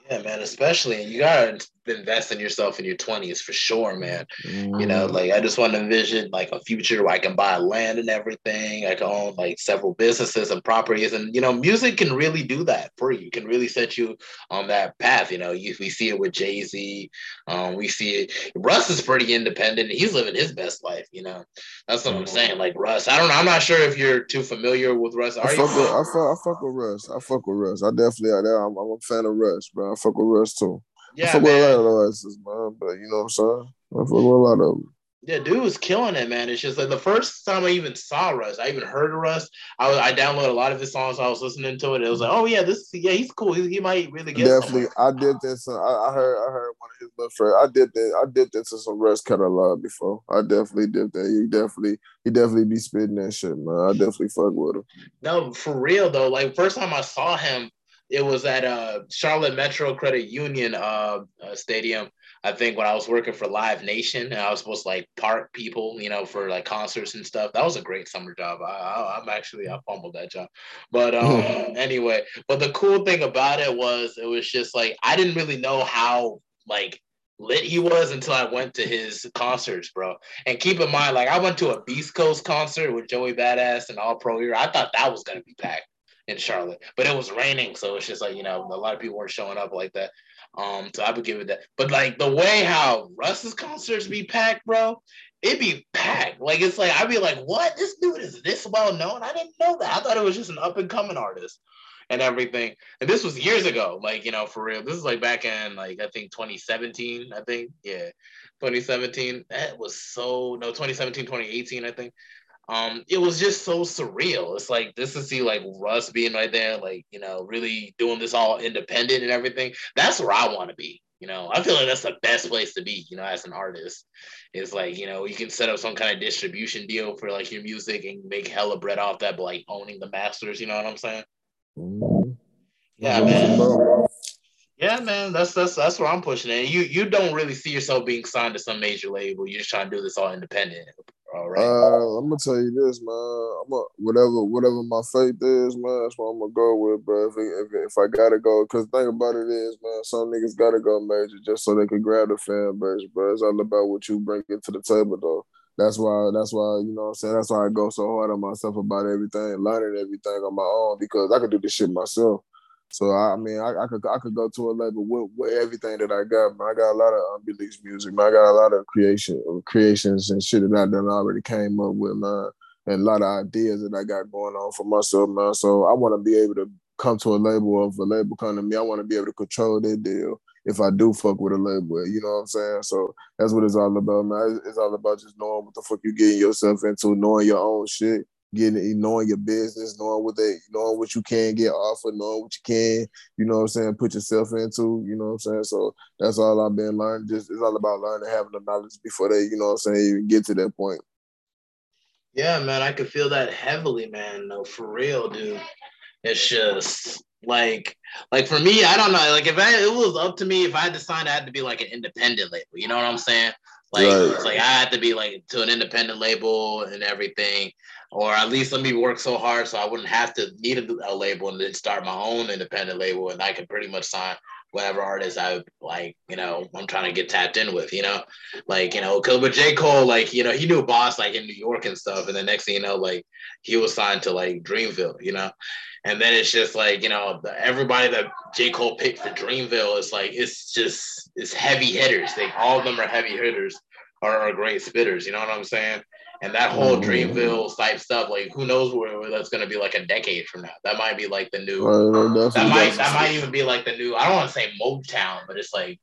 Yeah, man. Especially you gotta invest in yourself in your 20s for sure, man. Mm. You know, mm-hmm. like I just want to envision like a future where I can buy land and everything. I can own like several businesses and properties. And you know, music can really do that for you. Can really set you on that path. You know, you, we see it with Jay-Z. Um, we see it. Russ is pretty independent. He's living his best life, you know. That's what mm. I'm mm-hmm. saying. Like Russ. I don't know. I'm not sure if you're too familiar with Russ. Are I fuck with, I fuck, I fuck with Russ. I fuck with Russ. I definitely I'm, I'm a fan of Russ, bro. I fuck with Russ too. Yeah, I fuck man. with a lot of artists, man. But you know what I'm saying? I fuck with a lot of them. Yeah, dude was killing it, man. It's just like the first time I even saw Russ, I even heard of Russ. I was, I downloaded a lot of his songs. I was listening to it. It was like, oh yeah, this yeah, he's cool. He, he might really get definitely. Somewhere. I did this. Uh, I, I, heard I heard one of his little friends. I did that. I did this to some Russ catalog before. I definitely did that. He definitely he definitely be spitting that shit, man. I definitely fuck with him. No, for real though. Like first time I saw him, it was at uh Charlotte Metro Credit Union uh, uh Stadium I think when I was working for Live Nation and I was supposed to like park people, you know, for like concerts and stuff. That was a great summer job. I, am actually I fumbled that job, but um, <laughs> anyway. But the cool thing about it was it was just like I didn't really know how like lit he was until I went to his concerts, bro. And keep in mind, like I went to a Beast Coast concert with Joey Badass and All Pro Era. I thought that was gonna be packed in Charlotte, but it was raining, so it's just like you know a lot of people weren't showing up like that. Um, so I would give it that. But like the way how Russ's concerts be packed, bro, it be packed. Like it's like I'd be like, what? This dude is this well known? I didn't know that. I thought it was just an up and coming artist and everything. And this was years ago, like you know, for real. This is like back in like I think 2017, I think. Yeah. 2017. That was so no 2017, 2018, I think um, it was just so surreal. It's like this to see like Russ being right there, like you know, really doing this all independent and everything. That's where I want to be. You know, I feel like that's the best place to be. You know, as an artist, it's like you know you can set up some kind of distribution deal for like your music and make hella bread off that, but like owning the masters. You know what I'm saying? Mm-hmm. Yeah, man. Yeah, man, that's that's that's where I'm pushing it. You you don't really see yourself being signed to some major label. You're just trying to do this all independent. All right. Uh, I'm gonna tell you this, man. I'm a, whatever whatever my faith is, man. That's what I'm gonna go with, bro. If if, if I gotta go, cause thing about it is, man, some niggas gotta go major just so they can grab the fan base, bro. It's all about what you bring it to the table, though. That's why. That's why you know what I'm saying. That's why I go so hard on myself about everything, learning everything on my own because I could do this shit myself. So I mean, I, I, could I could go to a label with, with everything that I got. Man. I got a lot of unreleased music. Man. I got a lot of creation creations and shit that I done already came up with, man, and a lot of ideas that I got going on for myself, man. So I want to be able to come to a label of a label come to me. I want to be able to control that deal if I do fuck with a label. You know what I'm saying? So that's what it's all about, man. It's all about just knowing what the fuck you getting yourself into, knowing your own shit getting knowing your business, knowing what they knowing what you can get offered, knowing what you can, you know what I'm saying, put yourself into, you know what I'm saying? So that's all I've been learning. Just it's all about learning having the knowledge before they, you know what I'm saying, even get to that point. Yeah, man, I could feel that heavily, man. No, for real, dude. It's just like like for me, I don't know. Like if I, it was up to me, if I had to sign, I had to be like an independent label. You know what I'm saying? Like right. like I had to be like to an independent label and everything or at least let me work so hard so I wouldn't have to need a, a, label and then start my own independent label and I could pretty much sign whatever artist I like, you know, I'm trying to get tapped in with, you know, like, you know, cause with J. Cole, like, you know, he knew Bas like in New York and stuff. And the next thing you know, like he was signed to like Dreamville, you know, and then it's just like, you know, the, everybody that J. Cole picked for Dreamville is like, it's just, it's heavy hitters. Like all of them are heavy hitters are, are great spitters. You know what I'm saying? And that whole mm-hmm. Dreamville type stuff, like who knows where, where, that's gonna be like a decade from now. That might be like the new. That might that might even be like the new. I don't want to say Motown, but it's like,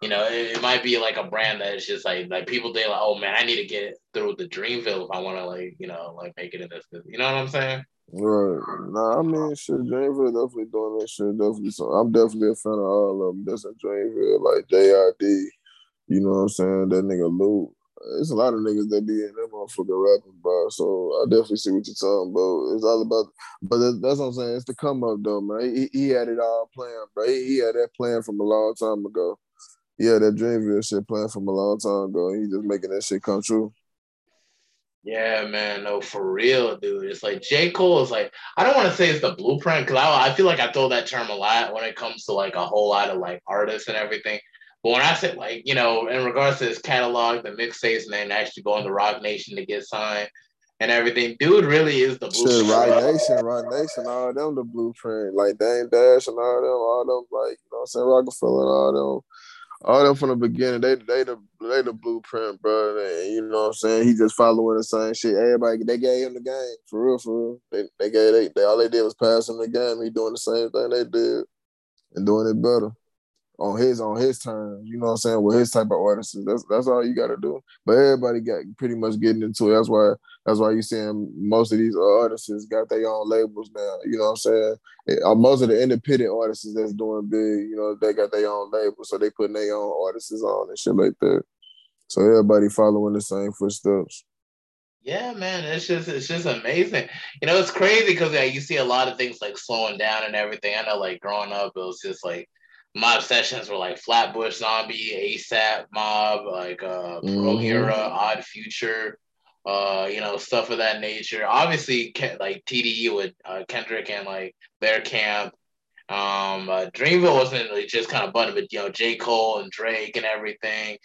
you know, it, it, might be like a brand that is just like like people think like, oh man, I need to get through the Dreamville if I want to like you know like make it in this. You know what I'm saying? Right. Nah, I mean, shit, Dreamville definitely doing that shit. Definitely, so I'm definitely a fan of all of them. That's in Dreamville, like JID. You know what I'm saying? That nigga Lute it's a lot of niggas that be in that motherfucker rapping, bro. So I definitely see what you're talking about. It's all about, but that's what I'm saying. It's the come up though, man. He, he had it all planned, bro. He, he, had that plan from a long time ago. Yeah, that Dreamville shit planned from a long time ago. He just making that shit come true. Yeah, man, no, for real, dude. It's like J. Cole is like, I don't want to say it's the blueprint because I, I feel like I throw that term a lot when it comes to like a whole lot of like artists and everything. But when I said like, you know, in regards to his catalog, the mixtapes, and then actually going to Roc Nation to get signed and everything, dude really is the blueprint. Shit, Roc Nation, Roc Nation, all them the blueprint. Like Dame Dash and all them, all them, like, you know what I'm saying, Roc-A-Fella and all them. All them from the beginning, they they the they the blueprint, bro. And you know what I'm saying? He just following the same shit. Everybody they gave him the game for real, for real. They they gave they, they all they did was pass him the game. He doing the same thing they did and doing it better. On his on his terms. You know what I'm saying? With his type of artists, that's that's all you got to do. But everybody got pretty much getting into it. That's why that's why you seeing most of these artists got their own labels now. You know what I'm saying? Uh, most of the independent artists that's doing big, you know, they got their own label, so they putting their own artists on and shit like that. So everybody following the same footsteps. Yeah, man, it's just it's just amazing. You know, it's crazy because like you see a lot of things like slowing down and everything. I know, like growing up, it was just like my obsessions were like Flatbush Zombie, ASAP Mob, like uh, mm-hmm. Pro Era, Odd Future, uh, you know, stuff of that nature. Obviously, like TDE with uh, Kendrick and like their camp. Um, uh, Dreamville wasn't like, just kind of button, but you know, J Cole and Drake and everything.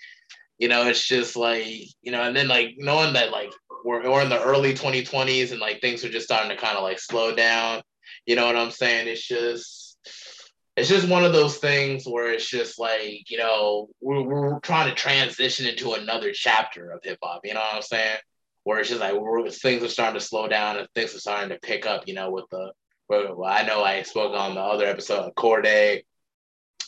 You know, it's just like you know, and then like knowing that like we're, we're in the early 2020s and like things are just starting to kind of like slow down. You know what I'm saying? It's just it's just one of those things where it's just like you know we're, we're trying to transition into another chapter of hip hop. You know what I'm saying? Where it's just like things are starting to slow down and things are starting to pick up. You know, with the well, I know I spoke on the other episode of Cordae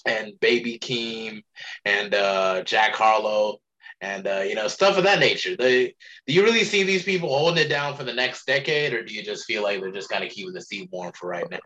and Baby Keem and uh, Jack Harlow and uh, you know stuff of that nature. They, do you really see these people holding it down for the next decade, or do you just feel like they're just kind of keeping the seat warm for right now?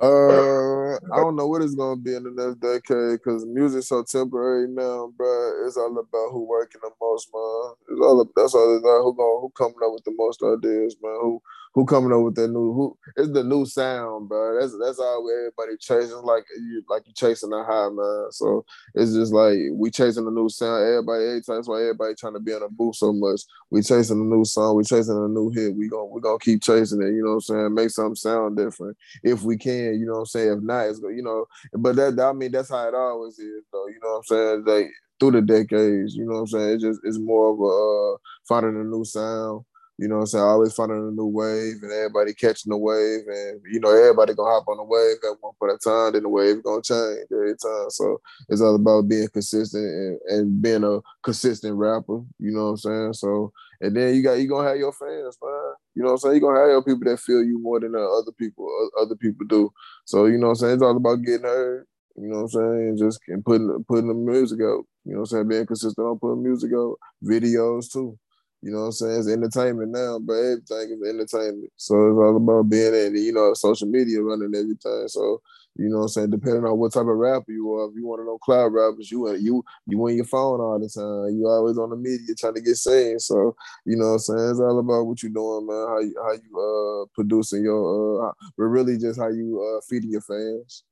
Uh, I don't know what it's gonna be in the next decade because music's so temporary now, bro. It's all about who working the most, man. It's all that's all about. Who going who coming up with the most ideas, man? Who who coming up with that new who it's the new sound, bro. That's that's all everybody chasing like you like you chasing a high, man. So it's just like we chasing the new sound. Everybody, that's why everybody trying to be on a booth so much. We chasing a new song, we chasing a new hit. We gonna we gonna keep chasing it. You know what I'm saying? Make something sound different if we can. You know what I'm saying? If not, it's you know. But that I mean that's how it always is, though. You know what I'm saying? Like through the decades, you know what I'm saying? It's just it's more of a uh, finding a new sound you know what I'm saying? Always finding a new wave and everybody catching the wave and you know, everybody gonna hop on the wave at one point of time, then the wave gonna change every time. So it's all about being consistent and, and being a consistent rapper, you know what I'm saying? So and then you got you gonna have your fans, man. You know what I'm saying? You gonna have your people that feel you more than other people other people do. So you know what I'm saying? It's all about getting heard. You know what I'm saying? Just and putting putting the music out. You know what I'm saying? Being consistent on putting music out, videos too. You know what I'm saying? It's entertainment now, but everything is entertainment. So it's all about being in, you know, social media running everything. So, you know what I'm saying? Depending on what type of rapper you are, if you want to know cloud rappers, you you you on your phone all the time. You always on the media trying to get seen. So, you know what I'm saying? It's all about what you're doing, man. How you how you uh producing your uh but really just how you uh feeding your fans.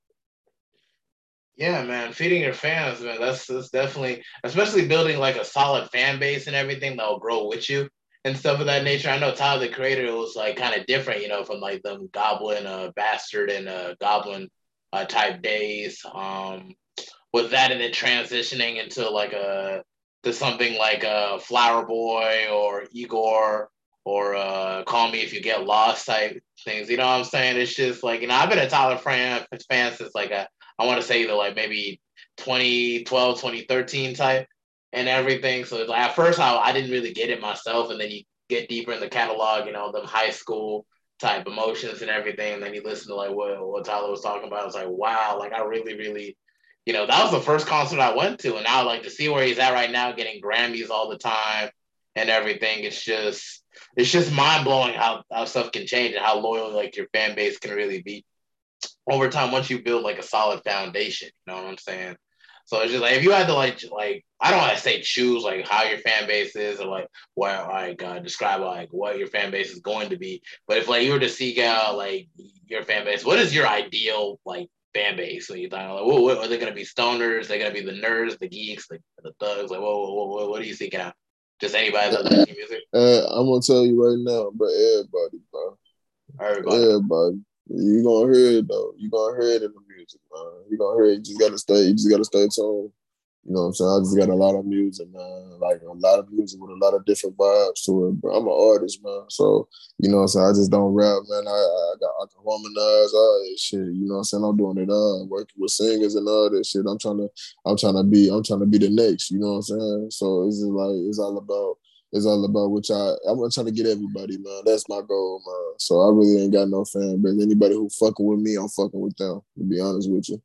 Yeah, man, feeding your fans, man. That's that's definitely, especially building like a solid fan base and everything that'll grow with you and stuff of that nature. I know Tyler the Creator was like kind of different, you know, from like them Goblin, uh, Bastard, and uh, Goblin uh, type days. Um, with that, and then transitioning into like a to something like a Flower Boy or Igor or uh, Call Me If You Get Lost type things. You know what I'm saying? It's just like you know, I've been a Tyler fan fan since like a I want to say the like maybe 2012, 2013 type and everything. So like at first I, I didn't really get it myself. And then you get deeper in the catalog, you know, the high school type emotions and everything. And then you listen to like what, what Tyler was talking about. It's like, wow, like I really, really, you know, that was the first concert I went to. And now like to see where he's at right now, getting Grammys all the time and everything. It's just, it's just mind blowing how, how stuff can change and how loyal like your fan base can really be over time once you build like a solid foundation. You know what I'm saying? So it's just like if you had to like like I don't want to say choose like how your fan base is or like what like uh, describe like what your fan base is going to be. But if like you were to seek out like your fan base, what is your ideal like fan base? So you thought like, what, what are they going to be? Stoners? They're going to be the nerds, the geeks, the, the thugs? Like, what, what, what, what are you seeking out? Just anybody that music? Uh, I'm gonna tell you right now, but everybody, bro. Everybody. Everybody. You gonna hear it though. You gonna hear it in the music, man. You gonna hear it. You just gotta stay. You just gotta stay tuned. You know what I'm saying? I just got a lot of music, man. Like a lot of music with a lot of different vibes to it. But I'm an artist, man. So, you know what I'm saying? I just don't rap, man. I, I got I can harmonize all that shit. You know what I'm saying? I'm doing it all. Working with singers and all that shit. I'm trying to I'm trying to be I'm trying to be the next, you know what I'm saying? So it's just like it's all about it's all about which I I'm trying to get everybody, man. That's my goal, man. So I really ain't got no fan base. Anybody who fucking with me, I'm fucking with them. To be honest with you.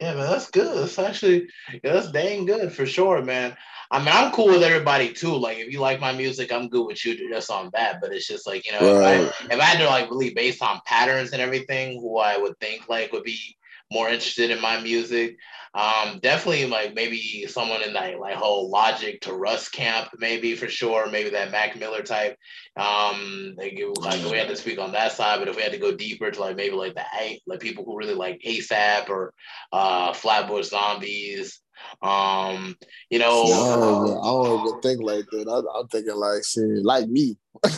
Yeah, man, that's good. That's actually yeah, that's dang good for sure, man. I mean, I'm cool with everybody too. Like, if you like my music, I'm good with you just on that. But it's just like you know, right. if, I, if I had to like really based on patterns and everything, who I would think like would be more interested in my music, um, definitely like maybe someone in that like whole Logic to Russ camp, maybe for sure. Maybe that Mac Miller type. Um, like, like we had to speak on that side, but if we had to go deeper to like maybe like the like people who really like ASAP or uh, Flatbush Zombies. Um, you know, no, I don't even think like that. I, am thinking like shit, like me. <laughs>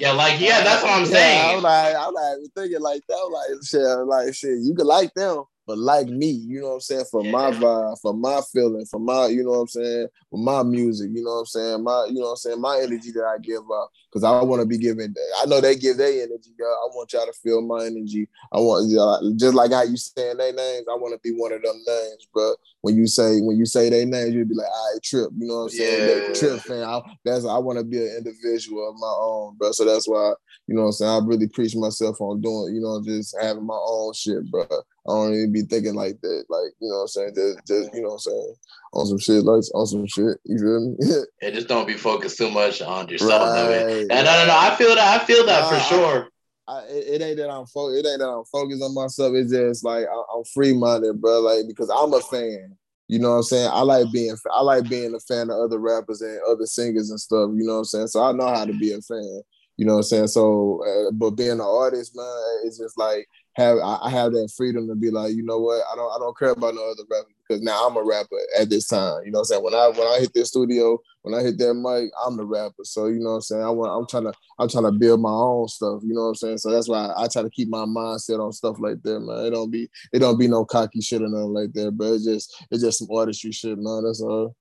yeah, like yeah, that's what I'm saying. Yeah, I'm like, I'm not even thinking like that. I'm like shit, like shit. You can like them, but like me, you know what I'm saying, for yeah. my vibe, for my feeling, for my, you know what I'm saying, for my music, you know what I'm saying, my, you know what I'm saying, my energy that I give up, because I want to be giving. I know they give their energy, girl. I want y'all to feel my energy. I want y'all, just like how you saying their names. I want to be one of them names, bro. When you say when you say their names, you'll be like, "I right, trip," you know what I'm saying? Yeah. Trip fan. I, that's I want to be an individual of my own, bro. So that's why, you know what I'm saying. I really preach myself on doing, you know, just having my own shit, bro. I don't even be thinking like that. Like, you know what I'm saying? Just, just you know what I'm saying? On some shit, like on some shit. You feel me? <laughs> and just don't be focused too much on yourself. Right. No, no, no, I feel that. I feel that nah, for sure. I, it, ain't that I'm fo- it ain't that I'm focused on myself. It's just like I, am free minded, bro. Like because I'm a fan. You know what I'm saying? I like being I like being a fan of other rappers and other singers and stuff. You know what I'm saying? So I know how to be a fan. You know what I'm saying? So, uh, but being an artist, man, it's just like have I have that freedom to be like, you know what, I don't I don't care about no other rapper because now I'm a rapper at this time. You know what I'm saying? When I when I hit this studio, when I hit that mic, I'm the rapper. So you know what I'm saying? I want I'm trying to I'm trying to build my own stuff. You know what I'm saying? So that's why I, try to keep my mindset on stuff like that, man. It don't be it don't be no cocky shit or nothing like that, but it's just it's just some artistry shit, man. That's all.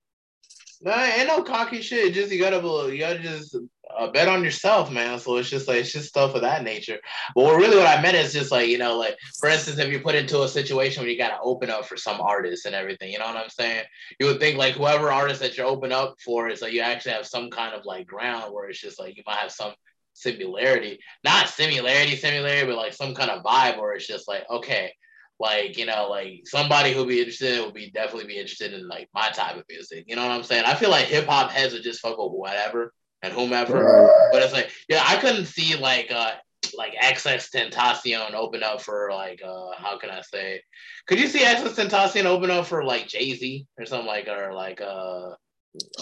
No, ain't no cocky shit. Just you gotta you gotta just uh, bet on yourself, man. So it's just like it's just stuff of that nature. But really what I meant is just like you know, like for instance, if you put into a situation where you gotta open up for some artists and everything, you know what I'm saying? You would think like whoever artist that you open up for is like you actually have some kind of like ground where it's just like you might have some similarity, not similarity, similarity, but like some kind of vibe where it's just like okay, like you know like somebody who'll be interested in would be definitely be interested in like my type of music you know what i'm saying i feel like hip-hop heads would just fuck with whatever and whomever. But it's like, yeah, I couldn't see like uh like XXXTentacion open up for like uh how can I say? Could you see XXXTentacion open up for like Jay Z or something like or like uh?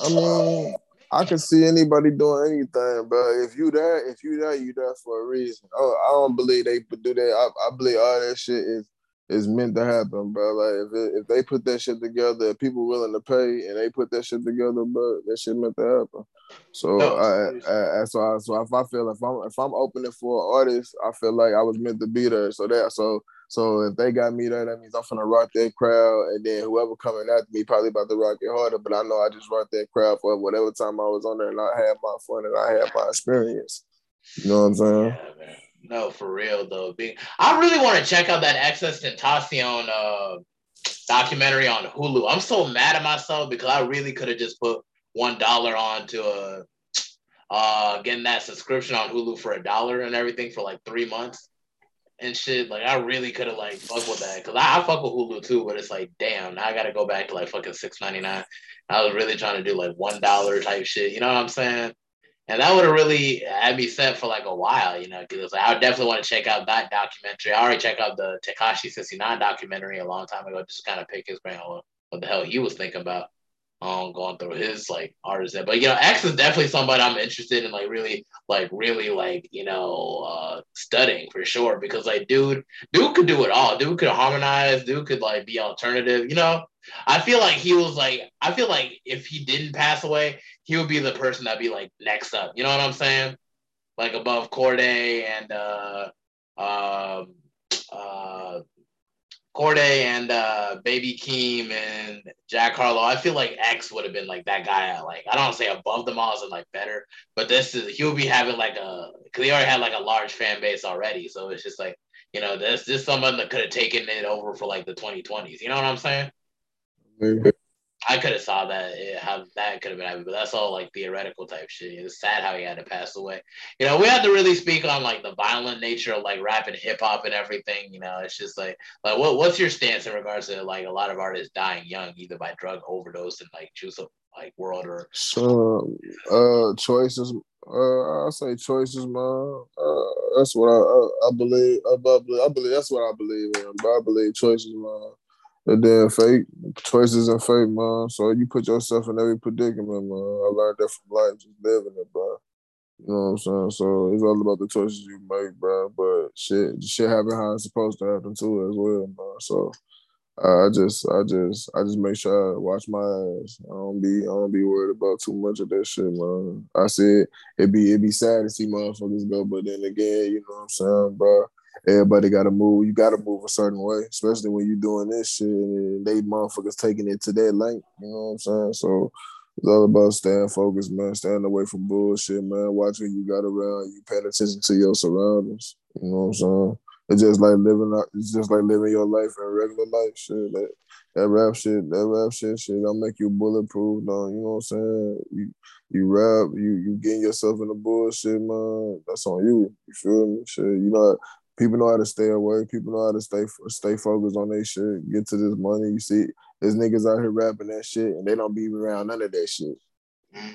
I mean, I can see anybody doing anything, but if you there, if you there, you there for a reason. Oh, I don't believe they do that. I, I believe all that shit is is meant to happen, bro. Like if it, if they put that shit together, people willing to pay, and they put that shit together, but that shit meant to happen. So no, I, I, so I, so if I feel if I'm if I'm opening for an artist, I feel like I was meant to be there. So that so so if they got me there, that means I'm gonna rock that crowd, and then whoever coming after me probably about to rock it harder. But I know I just rock that crowd for whatever time I was on there, and I had my fun and I had my experience. You know what I'm saying? Yeah, no, for real though. Being, I really want to check out that XX Tentacion uh, documentary on Hulu. I'm so mad at myself because I really could have just put one dollar on to a uh, getting that subscription on Hulu for a dollar and everything for like three months and shit. Like I really could have like fuck with that because I, I, fuck with Hulu too, but it's like damn, now I gotta go back to like fucking six ninety nine. I was really trying to do like one dollar type shit. You know what I'm saying? And that would have really had me set for like a while, you know, because like, I definitely want to check out that documentary. I already checked out the Tekashi 69 documentary a long time ago, just kind of pick his brain on what the hell he was thinking about um going through his like artist but you know x is definitely somebody i'm interested in like really like really like you know uh studying for sure because like dude dude could do it all. Dude could harmonize dude could like be alternative you know i feel like he was like i feel like if he didn't pass away he would be the person that'd be like next up you know what i'm saying like above Cordae and uh um uh Cordae and uh, Baby Keem and Jack Harlow, I feel like X would have been like that guy. Like I don't say above them all, and like better, but this is he'll be having like a because he already had like a large fan base already. So it's just like you know, this this someone that could have taken it over for like the 2020s. You know what I'm saying? I could have saw that it, how that could have been happening, but that's all like theoretical type shit. It's sad how he had to pass away. You know, we have to really speak on like the violent nature of like rap and hip hop and everything. You know, it's just like like what what's your stance in regards to like a lot of artists dying young, either by drug overdose and like juice of like world or so uh choices uh I say choices, man. Uh, that's what I, I, I believe. I, I believe that's what I believe in. But I believe choices, man. And then fate, choices and fate, man. So you put yourself in every predicament, man. I learned that from life, just living it, bro. You know what I'm saying? So it's all about the choices you make, bro. But shit, shit happen how it's supposed to happen too, as well, man. So I just, I just, I just make sure I watch my ass. I don't be, I don't be worried about too much of that shit, man. I said it be, it be sad to see motherfuckers go, but then again, you know what I'm saying, bro everybody got to move. You got to move a certain way, especially when you're doing this shit and they motherfuckers taking it to that length. You know what I'm saying? So it's all about staying focused, man. Staying away from bullshit, man. Watch who you got around. You paying attention to your surroundings. You know what I'm saying? It's just like living. It's just like living your life in regular life. Shit, that that rap shit, that rap shit, shit. Don't make you bulletproof. No, you know what I'm saying? You you rap, you you getting yourself in the bullshit, man. That's on you. You feel me? Shit, you know people know how to stay away. People know how to stay stay focused on their shit. Get to this money. You see, there's niggas out here rapping that shit, and they don't be around none of that shit.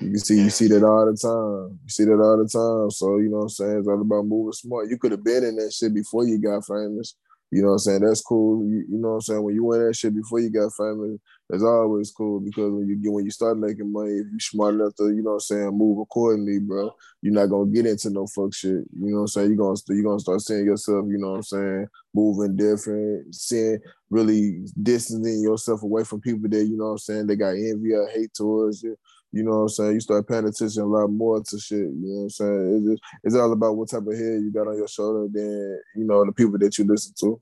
You see, you see that all the time. You see that all the time. So you know what I'm saying. It's all about moving smart. You could have been in that shit before you got famous. You know what I'm saying? That's cool. You, you know what I'm saying? When you in that shit before you got famous, that's always cool because when you get when you start making money, if you smart enough to, you know what I'm saying, move accordingly, bro, you're not gonna get into no fuck shit. You know what I'm saying? You're gonna you're gonna start seeing yourself, you know what I'm saying, moving different, seeing really distancing yourself away from people that, you know what I'm saying, they got envy or hate towards you. You know what I'm saying? You start paying attention a lot more to shit. You know what I'm saying? It's, just, it's all about what type of head you got on your shoulder than, you know, the people that you listen to.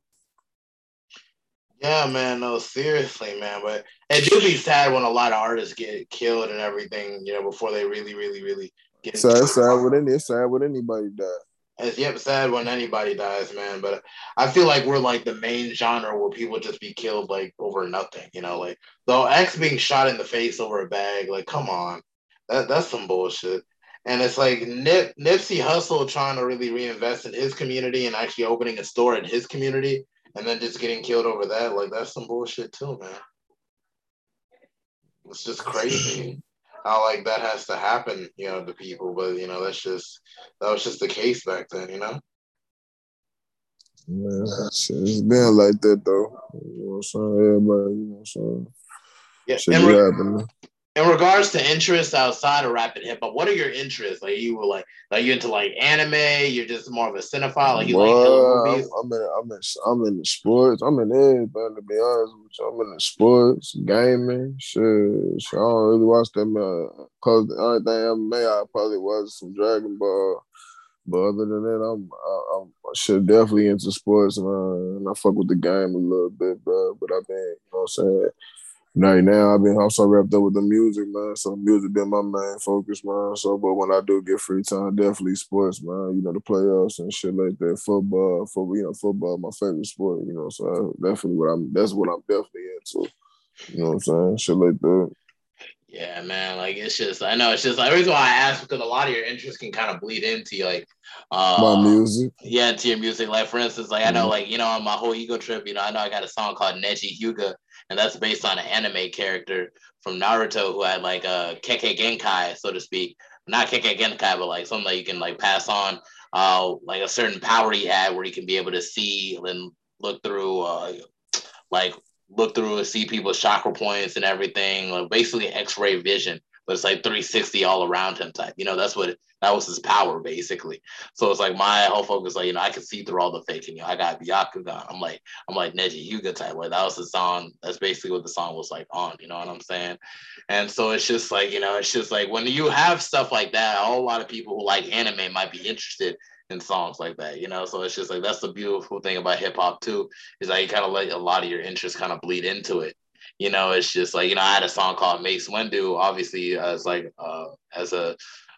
Yeah, man. No, seriously, man. But it do be sad when a lot of artists get killed and everything, you know, before they really, really, really get. Sad, sad with any, sad with anybody die. Uh, it's yep, sad when anybody dies, man. But I feel like we're like the main genre where people just be killed like over nothing, you know, like though X being shot in the face over a bag, like come on, that that's some bullshit. And it's like Nip Nipsey Hussle trying to really reinvest in his community and actually opening a store in his community, and then just getting killed over that, like that's some bullshit too, man. It's just crazy how like that has to happen, you know, to people. But you know, that's just that was just the case back then, you know. Man, it's been like that though. You know what I'm saying? Everybody, you know what I'm saying? Yeah, Shit in, re-. In regards to interests outside of rap and hip hop, what are your interests? Like you were like, like you into like anime? You're just more of a cinephile. Like you well, like movies? I'm, I'm in, I'm in, I'm in the sports. I'm in everything. To be honest with you, I'm in the sports, gaming. Shit, shit I don't really watch them. Uh, Cause the only thing I may I probably watch some Dragon Ball. But other than that, I'm I, am i should definitely into sports and, uh, and I fuck with the game a little bit, bro. But I've been, you know what I'm saying, right now I've been also wrapped up with the music, man. So music been my main focus, man. So, but when I do get free time, definitely sports, man. You know the playoffs and shit like that. Football, football, you know, football, my favorite sport. You know, so definitely what I'm. That's what I'm definitely into. You know what I'm saying? Shit like that. Yeah, man. Like it's just, I know it's just like the reason why I asked because a lot of your interests can kind of bleed into like uh, my music. Yeah, into your music. Like for instance, like mm-hmm. I know, mm-hmm. like you know, on my whole ego trip, you know, I know I got a song called Neji Hyuga, and that's based on an anime character from Naruto who had like a Kekkei Genkai, so to speak. Not Kekkei Genkai, but like something that you can like pass on, uh, like a certain power he had where he can be able to see and look through, uh, like look through and see people's chakra points and everything, like basically X-ray vision, but it's like 360 all around him type. You know, that's what that was his power basically. So it's like my whole focus, like you know, I can see through all the faking. You know, I got Byakugan. I'm like, I'm like Neji Hyuga type. Like that was the song. That's basically what the song was like on. You know what I'm saying? And so it's just like you know, it's just like when you have stuff like that, a whole lot of people who like anime might be interested in songs like that, you know. So it's just like that's the beautiful thing about hip hop too, is that you kind of let a lot of your interests kind of bleed into it. You know, it's just like you know, I had a song called Mace Windu, obviously as like uh, as a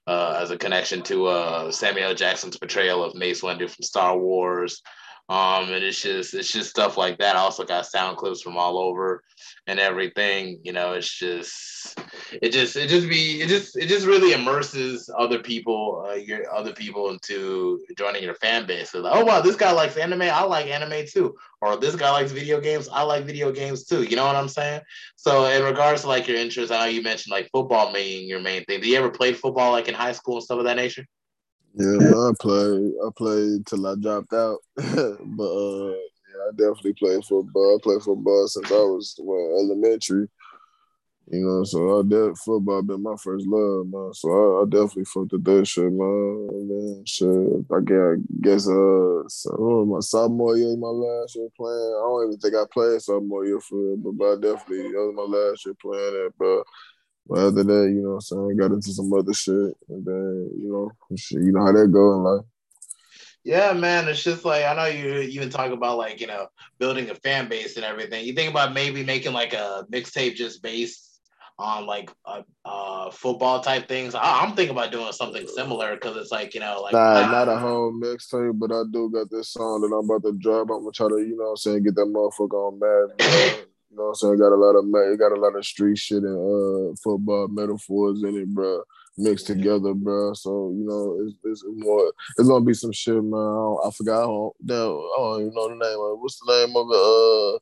uh, as a connection to uh, Samuel Jackson's portrayal of Mace Windu from Star Wars. Um, and it's just it's just stuff like that. I also got sound clips from all over and everything. You know, it's just it just it just be it just it just really immerses other people, uh, your other people into joining your fan base. So like, oh wow, this guy likes anime. I like anime too. Or this guy likes video games. I like video games too. You know what I'm saying? So in regards to like your interests, I know you mentioned like football being your main thing. Do you ever play football like in high school and stuff of that nature? Yeah, <laughs> I played. I played till I dropped out, <laughs> but uh, yeah, I definitely played football. I played football since I was well, elementary. You know, so I did football been my first love, man. So I, I definitely fucked with that shit, man. Then shit, I guess, guess uh, so, my sophomore year, my last year playing. I don't even think I played sophomore year for it, but, but I definitely that was my last year playing it, but. But after that, you know what I'm saying, got into some other shit. And then, you know, shit, you know how that go in life. Yeah, man. It's just like I know you even talk about like, you know, building a fan base and everything. You think about maybe making like a mixtape just based on like uh, uh football type things. I, am thinking about doing something similar because it's like you know like nah, not a whole mixtape, but I do got this song that I'm about to drop. I'm gonna try to you know what I'm saying get that motherfucker on mad. You know what I'm saying? Got a lot of it got a lot of street shit and uh football metaphors in it, bro. Mixed together, bro. So you know, it's, it's more. It's gonna be some shit, man. I, I forgot. I don't, I don't even know the name of it. What's the name of it? Uh,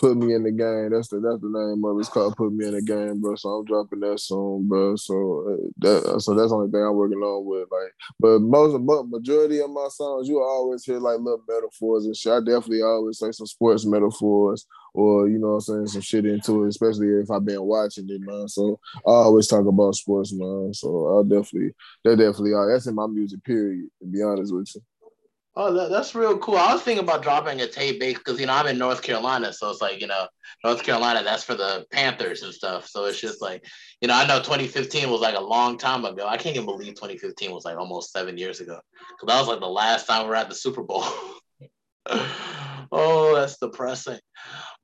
put me in the game. That's the that's the name of it. It's called Put Me in the Game, bro. So I'm dropping that soon, bro. So uh, that so that's the only thing I'm working on with. Like, but most but majority of my songs, you always hear like little metaphors and shit. I definitely always say some sports metaphors or you know I'm saying some shit into it, especially if I've been watching it, man. So I always talk about sports, man. So I'll definitely that definitely are. That's in my music period, to be honest with you. Oh, that, that's real cool. I was thinking about dropping a tape base because you know I'm in North Carolina, so it's like you know North Carolina. That's for the Panthers and stuff. So it's just like you know I know 2015 was like a long time ago. I can't even believe 2015 was like almost seven years ago because that was like the last time we were at the Super Bowl. <laughs> oh, that's depressing.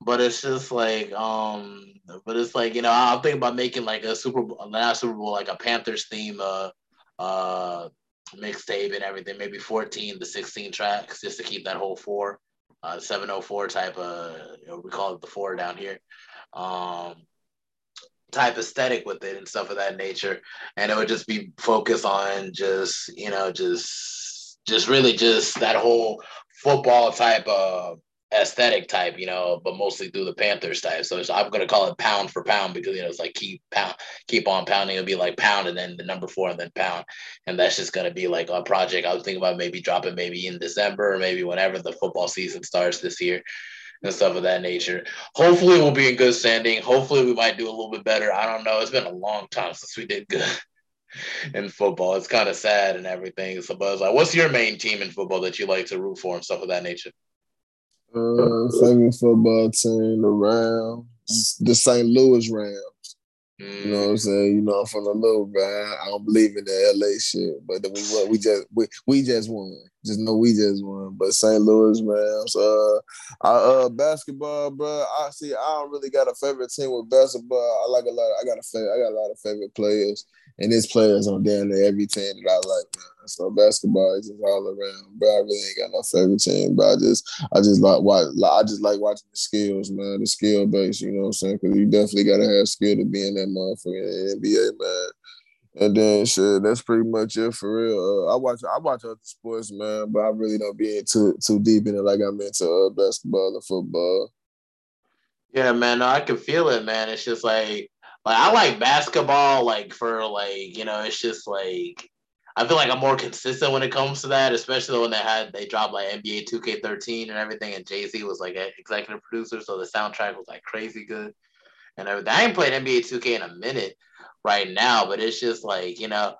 But it's just like um, but it's like you know I'm thinking about making like a Super Bowl, not Super Bowl, like a Panthers theme uh uh mixtape and everything, maybe 14 to 16 tracks just to keep that whole four, uh, 704 type of, you know, we call it the four down here, um, type aesthetic with it and stuff of that nature. And it would just be focused on just, you know, just, just really just that whole football type of aesthetic type, you know, but mostly through the Panthers type. So I'm gonna call it pound for pound because you know it's like keep pound, keep on pounding. It'll be like pound and then the number four and then pound, and that's just gonna be like a project. I was thinking about maybe dropping maybe in December or maybe whenever the football season starts this year. And stuff of that nature. Hopefully, we'll be in good standing. Hopefully, we might do a little bit better. I don't know. It's been a long time since we did good <laughs> in football. It's kind of sad and everything. So, but like, what's your main team in football that you like to root for and stuff of that nature? Uh, favorite football team, the Rams, the St. Louis Rams. You know what I'm saying? You know, I'm from the little guy. I don't believe in the LA shit, but then we. We just we, we just won. Just know we just won. But St. Louis Rams. Uh, I, uh, basketball, bro. I see. I don't really got a favorite team with basketball. I like a lot. Of, I got a favorite. I got a lot of favorite players, and there's players on damn near every team that I like. Man. So basketball is just all around. But I really ain't got no favorite team. But I just I just like watch I just like watching the skills, man. The skill base, you know what I'm saying? Because you definitely gotta have skill to be in that motherfucking NBA, man. And then shit, that's pretty much it for real. Uh, I watch I watch other sports, man, but I really don't be into too deep in it like I'm into uh, basketball or football. Yeah, man, no, I can feel it, man. It's just like like I like basketball, like for like you know, it's just like I feel like I'm more consistent when it comes to that, especially when they had they dropped like NBA 2K13 and everything, and Jay Z was like an executive producer, so the soundtrack was like crazy good and everything. I ain't played NBA 2K in a minute right now, but it's just like you know,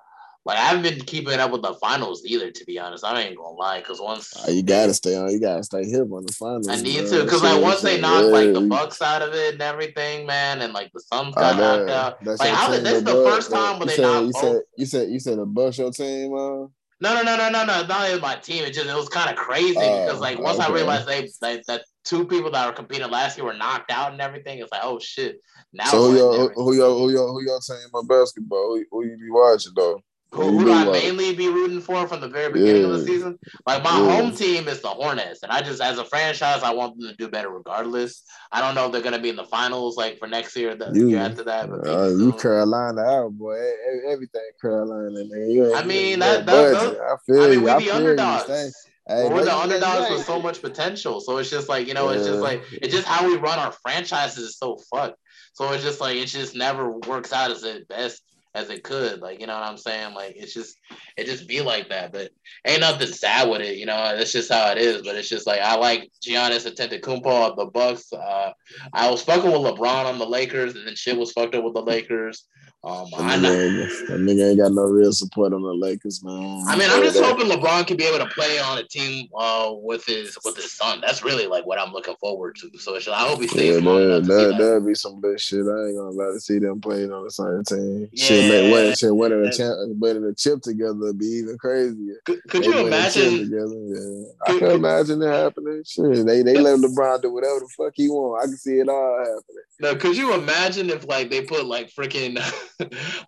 like I haven't been keeping up with the finals either, to be honest. I ain't gonna lie, because once oh, you gotta stay on, you gotta stay hip on the finals. I need bro. to, because like once they knocked like the Bucks out of it and everything, man, and like the Suns got oh, knocked out. That's like how, this is the first time when they knocked. You said you said you said the Bucks your team, uh? No, no, no, no, no, no. Not even my team. It just it was kind of crazy uh, because like once okay. I realized they, they that two people that were competing last year were knocked out and everything, it's like oh shit. Now so who y'all who y'all who y'all who y'all team on basketball? Who, who you be watching though? who, who do I mainly be rooting for from the very beginning yeah. of the season? Like my yeah. home team is the Hornets, and I just as a franchise, I want them to do better regardless. I don't know if they're gonna be in the finals like for next year, or the you, year after that. But uh, you Carolina out, boy. Everything Carolina, man. You I mean, that, that, that, I feel I mean, we the underdogs. Hey, we're the underdogs with so much potential. So it's just like, you know, yeah. it's just like it's just how we run our franchises is so fucked. So it's just like it just never works out as it best as it could. Like, you know what I'm saying? Like it's just it just be like that. But ain't nothing sad with it, you know. That's just how it is. But it's just like I like Giannis Antetokounmpo of the Bucks. Uh, I was fucking with LeBron on the Lakers, and then shit was fucked up with the Lakers. Um, I that nigga ain't got no real support on the Lakers, man. I mean, I'm just hoping LeBron can be able to play on a team uh, with his with his son. That's really like what I'm looking forward to. So I hope he stays yeah, that, that, that'd be some good shit. I ain't gonna lie to see them playing on the same team. Yeah, shit, man, winning, shit, winning a champ, winning a chip together would be even crazier. Could, could you imagine? Together, yeah. I can imagine it happening. Shit, they they let LeBron do whatever the fuck he want. I can see it all happening. No, could you imagine if like they put like freaking <laughs>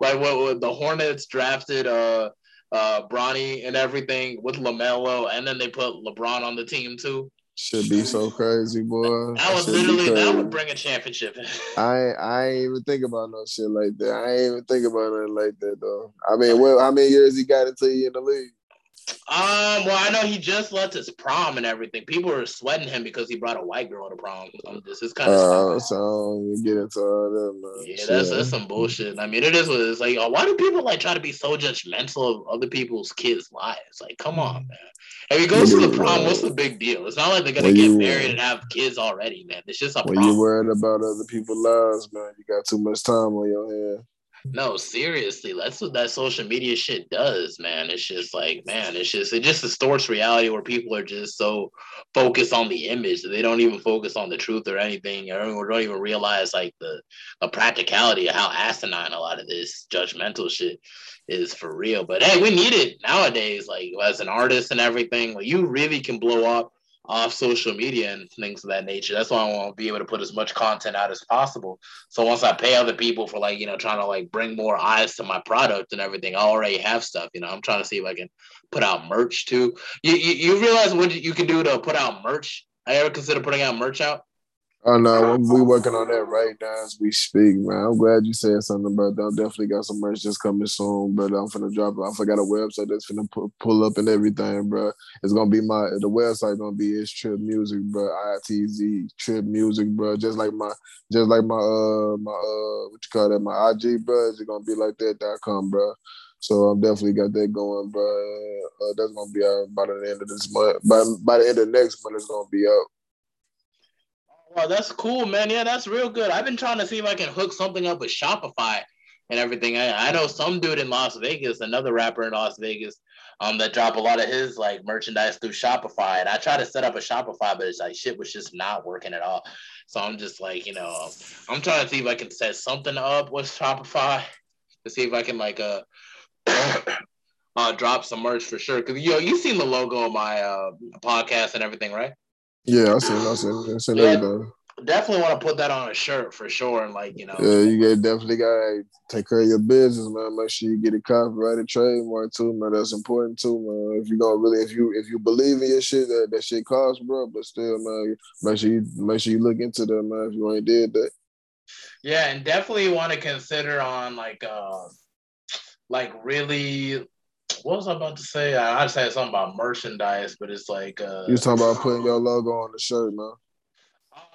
like what, what the Hornets drafted uh uh Bronny and everything with LaMelo, and then they put LeBron on the team too. Should be so crazy, boy. That would literally that would bring a championship. I I ain't even think about no shit like that. I ain't even think about it like that though. I mean, well, how many years he got into you in the league? Um, well, I know he just left his prom and everything. People were sweating him because he brought a white girl to prom. Um, this is kind of uh, so you get into all that. Yeah, that's that's some bullshit. I mean, it is what it's like. Oh, why do people like try to be so judgmental of other people's kids' lives? Like, come on, man. If he goes to the prom, what's the big deal? It's not like they're gonna when get you, married and have kids already, man. It's just a when you're worried about other people's lives, man. You got too much time on your hands. No, seriously, that's what that social media shit does, man. It's just like, man, it's just it just distorts reality where people are just so focused on the image that they don't even focus on the truth or anything, or don't even realize like the, the practicality of how asinine a lot of this judgmental shit is for real. But hey, we need it nowadays, like as an artist and everything. Like you really can blow up off social media and things of that nature. That's why I want to be able to put as much content out as possible. So once I pay other people for like, you know, trying to like bring more eyes to my product and everything, I already have stuff. You know, I'm trying to see if I can put out merch too. You you, you realize what you can do to put out merch? I ever consider putting out merch out? Oh no, we working on that right now as we speak, man. I'm glad you said something about that. I definitely got some merch just coming soon, but I'm finna drop it. I forgot a website that's finna pull up and everything, bro. It's gonna be my the website gonna be is Trip Music, bro. ITZ Trip Music, bro. Just like my just like my uh my uh what you call that my IG, bro. It's gonna be like that dot com, bro. So I'm definitely got that going, bro. Uh, that's gonna be out by the end of this month. By by the end of next month, it's gonna be out. Well, that's cool, man. Yeah, that's real good. I've been trying to see if I can hook something up with Shopify and everything. I, I know some dude in Las Vegas, another rapper in Las Vegas, um, that drop a lot of his like merchandise through Shopify. And I try to set up a Shopify, but it's like shit was just not working at all. So I'm just like, you know, I'm trying to see if I can set something up with Shopify to see if I can like uh <coughs> uh drop some merch for sure. Cause yo, you seen the logo of my uh podcast and everything, right? Yeah, I seen, I seen, I seen yeah, everything. Definitely want to put that on a shirt for sure, and like you know. Yeah, you get definitely gotta take care of your business, man. Make sure you get it copyrighted, trademark too, man. That's important too, man. If you gonna really, if you if you believe in your shit, that that shit costs, bro. But still, man, make sure you make sure you look into that, man. If you ain't did that. Yeah, and definitely want to consider on like uh like really what was I about to say? I, I said something about merchandise, but it's like uh, you talking about putting your logo on the shirt, man.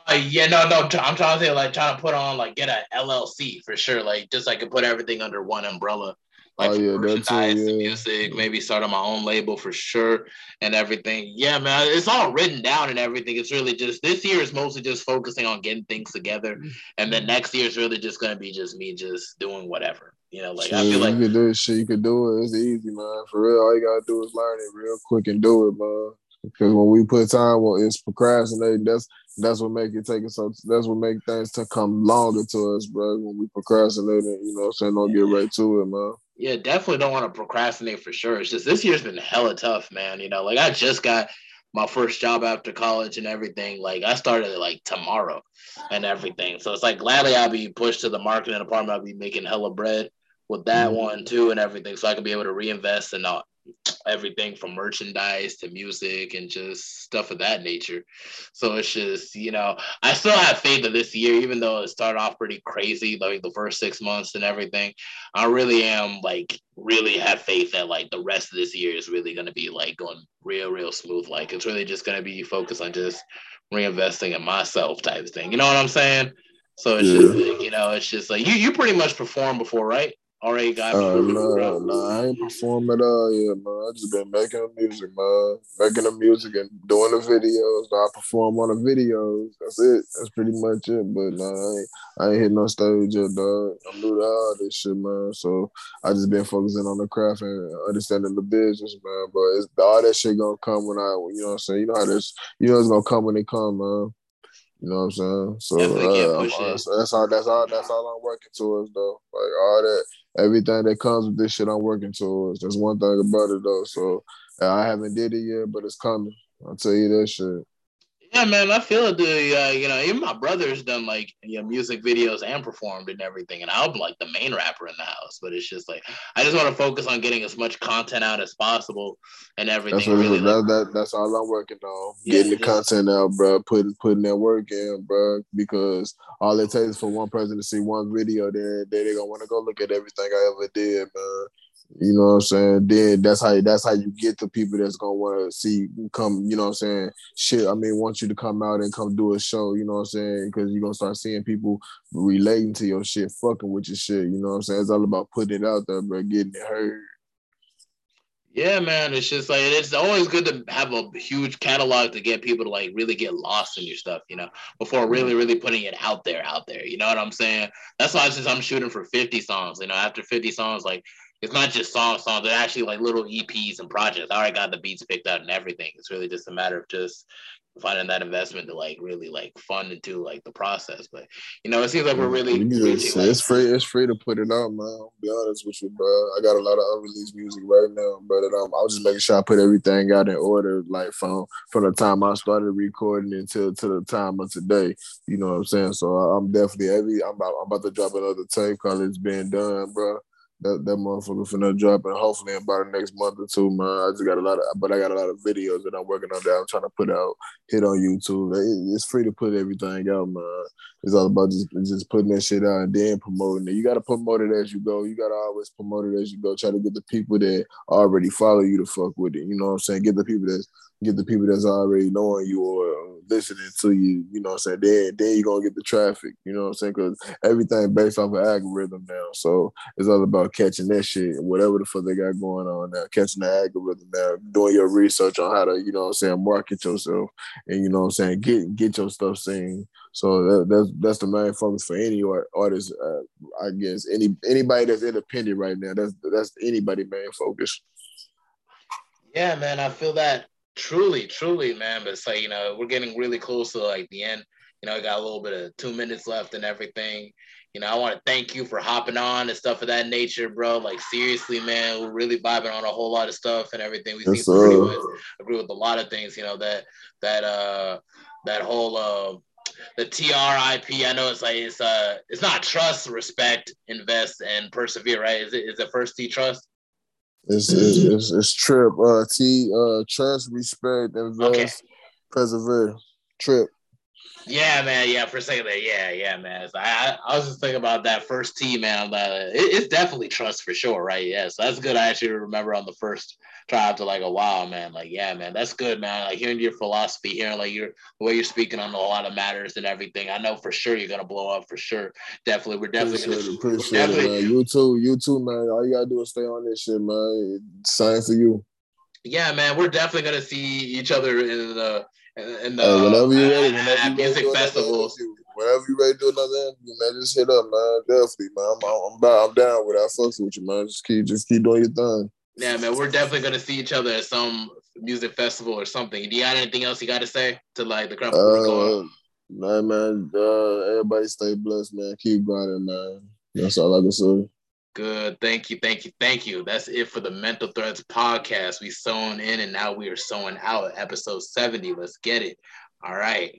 Uh, yeah, no, no. I'm trying to say like trying to put on like get a LLC for sure, like just like I could put everything under one umbrella like oh, yeah, merchandise too, yeah. music, maybe start on my own label for sure and everything. Yeah, man, it's all written down and everything. It's really just this year is mostly just focusing on getting things together, and then next year is really just gonna be just me just doing whatever. You know, like I feel like you can do shit. You can do it. It's easy, man. For real, all you gotta do is learn it real quick and do it, man. Because when we put time on it's procrastinating, that's that's what make it take us so that's what make things to come longer to us, bro. When we procrastinate you know, what I'm saying don't get right to it, man. Yeah, definitely don't want to procrastinate for sure. It's just this year's been hella tough, man. You know, like I just got my first job after college and everything. Like I started like tomorrow and everything. So it's like gladly I'll be pushed to the marketing department. I'll be making hella bread with that mm-hmm. one too and everything, so I can be able to reinvest in all, everything from merchandise to music and just stuff of that nature. So it's just, you know, I still have faith of this year, even though it started off pretty crazy, like the first six months and everything. I really am like really have faith that like the rest of this year is really gonna be like going real, real smooth. Like it's really just gonna be focused on just reinvesting in myself type of thing. You know what I'm saying? So it's yeah. just like, you know, it's just like you you pretty much performed before, right? Already got uh, no, no, I ain't perform at all yet, man. I just been making the music, man. Making the music and doing the videos. I perform on the videos. That's it. That's pretty much it. But no, I ain't, I ain't hit no stage yet, dog. I'm new to all this shit, man. So I just been focusing on the craft and understanding the business, man. But it's all that shit gonna come when I, you know what I'm saying? You know how this, you know it's gonna come when it come, man. You know what I'm saying? So, uh, I'm, so that's all. That's all. That's all I'm working towards, though. Like all that everything that comes with this shit I'm working towards. There's one thing about it though. So I haven't did it yet, but it's coming. I'll tell you that shit. Yeah, man, I feel it, dude. Uh, you know, even my brother's done like you know music videos and performed and everything, and I'm like the main rapper in the house. But it's just like I just want to focus on getting as much content out as possible and everything. That's really, like, that, that, that's all I'm working on. Yeah, getting the content out, bro. Putting putting that work in, bro. Because all it takes for one person to see one video, then they they gonna want to go look at everything I ever did, man. You know what I'm saying? Then that's how that's how you get the people that's gonna want to see come. You know what I'm saying? Shit, I mean, want you to come out and come do a show. You know what I'm saying? Because you're gonna start seeing people relating to your shit, fucking with your shit. You know what I'm saying? It's all about putting it out there, but getting it heard. Yeah, man. It's just like it's always good to have a huge catalog to get people to like really get lost in your stuff, you know, before mm-hmm. really, really putting it out there, out there. You know what I'm saying? That's why since I'm shooting for 50 songs, you know, after 50 songs, like it's not just songs, songs. They're actually like little EPs and projects. I already got the beats picked out and everything. It's really just a matter of just finding that investment to like really like fund into like the process. But you know, it seems like we're really reaching, like, it's free. It's free to put it out, man. I'll be honest with you, bro. I got a lot of unreleased music right now, but um, I was just making sure I put everything out in order, like from from the time I started recording until to the time of today. You know what I'm saying? So I'm definitely every. I'm about, I'm about to drop another tape called "It's Been Done," bro that that motherfucker finna drop and hopefully in about the next month or two, man. I just got a lot of, but I got a lot of videos that I'm working on that I'm trying to put out, hit on YouTube. It, it's free to put everything out, man. It's all about just just putting that shit out and then promoting it. You gotta promote it as you go. You gotta always promote it as you go. Try to get the people that already follow you to fuck with it. You know what I'm saying? Get the people that get the people that's already knowing you or listening to you, you know what I'm saying? Then then you're gonna get the traffic, you know what I'm saying? Because everything based off of algorithm now. So it's all about catching that shit, whatever the fuck they got going on now, catching the algorithm now, doing your research on how to, you know what I'm saying, market yourself and you know what I'm saying, get get your stuff seen. So that, that's that's the main focus for any art, artist, uh, I guess. Any anybody that's independent right now, that's that's anybody main focus. Yeah, man, I feel that Truly, truly, man. But it's like, you know, we're getting really close to like the end. You know, I got a little bit of two minutes left and everything. You know, I want to thank you for hopping on and stuff of that nature, bro. Like seriously, man, we're really vibing on a whole lot of stuff and everything. We yes, seem to agree with, agree with a lot of things. You know that that uh that whole uh the TRIP. I know it's like it's uh it's not trust, respect, invest, and persevere, right? Is it is it first T trust? It's it's, it's, it's trip. Uh, T. Uh, trust, respect, invest, okay. persevere. Trip. Yeah, man. Yeah, for a second there. Yeah, yeah, man. So I, I was just thinking about that first T, man. Uh, it, it's definitely trust for sure, right? Yeah, so that's good. I actually remember on the first try after like a while, man. Like, yeah, man, that's good, man. Like hearing your philosophy, hearing like your the way you're speaking on a lot of matters and everything. I know for sure you're gonna blow up for sure. Definitely, we're definitely appreciate gonna, it, appreciate definitely, it, man. You too, you too, man. All you gotta do is stay on this shit, man. Sign for you. Yeah, man, we're definitely gonna see each other in the in the hey, whenever you ready, whenever you music festivals. Whenever you ready to do another interview, man, just hit up, man. Definitely, man. I'm, I'm, I'm down with that. I fucks with you, man. Just keep, just keep doing your thing. Yeah, man, we're definitely gonna see each other at some music festival or something. Do you have anything else you got to say to like the crowd? Uh, man, man, uh, everybody stay blessed, man. Keep grinding, man. That's all I can say. Good. Thank you. Thank you. Thank you. That's it for the Mental Threads podcast. We sewn in and now we are sewing out episode 70. Let's get it. All right.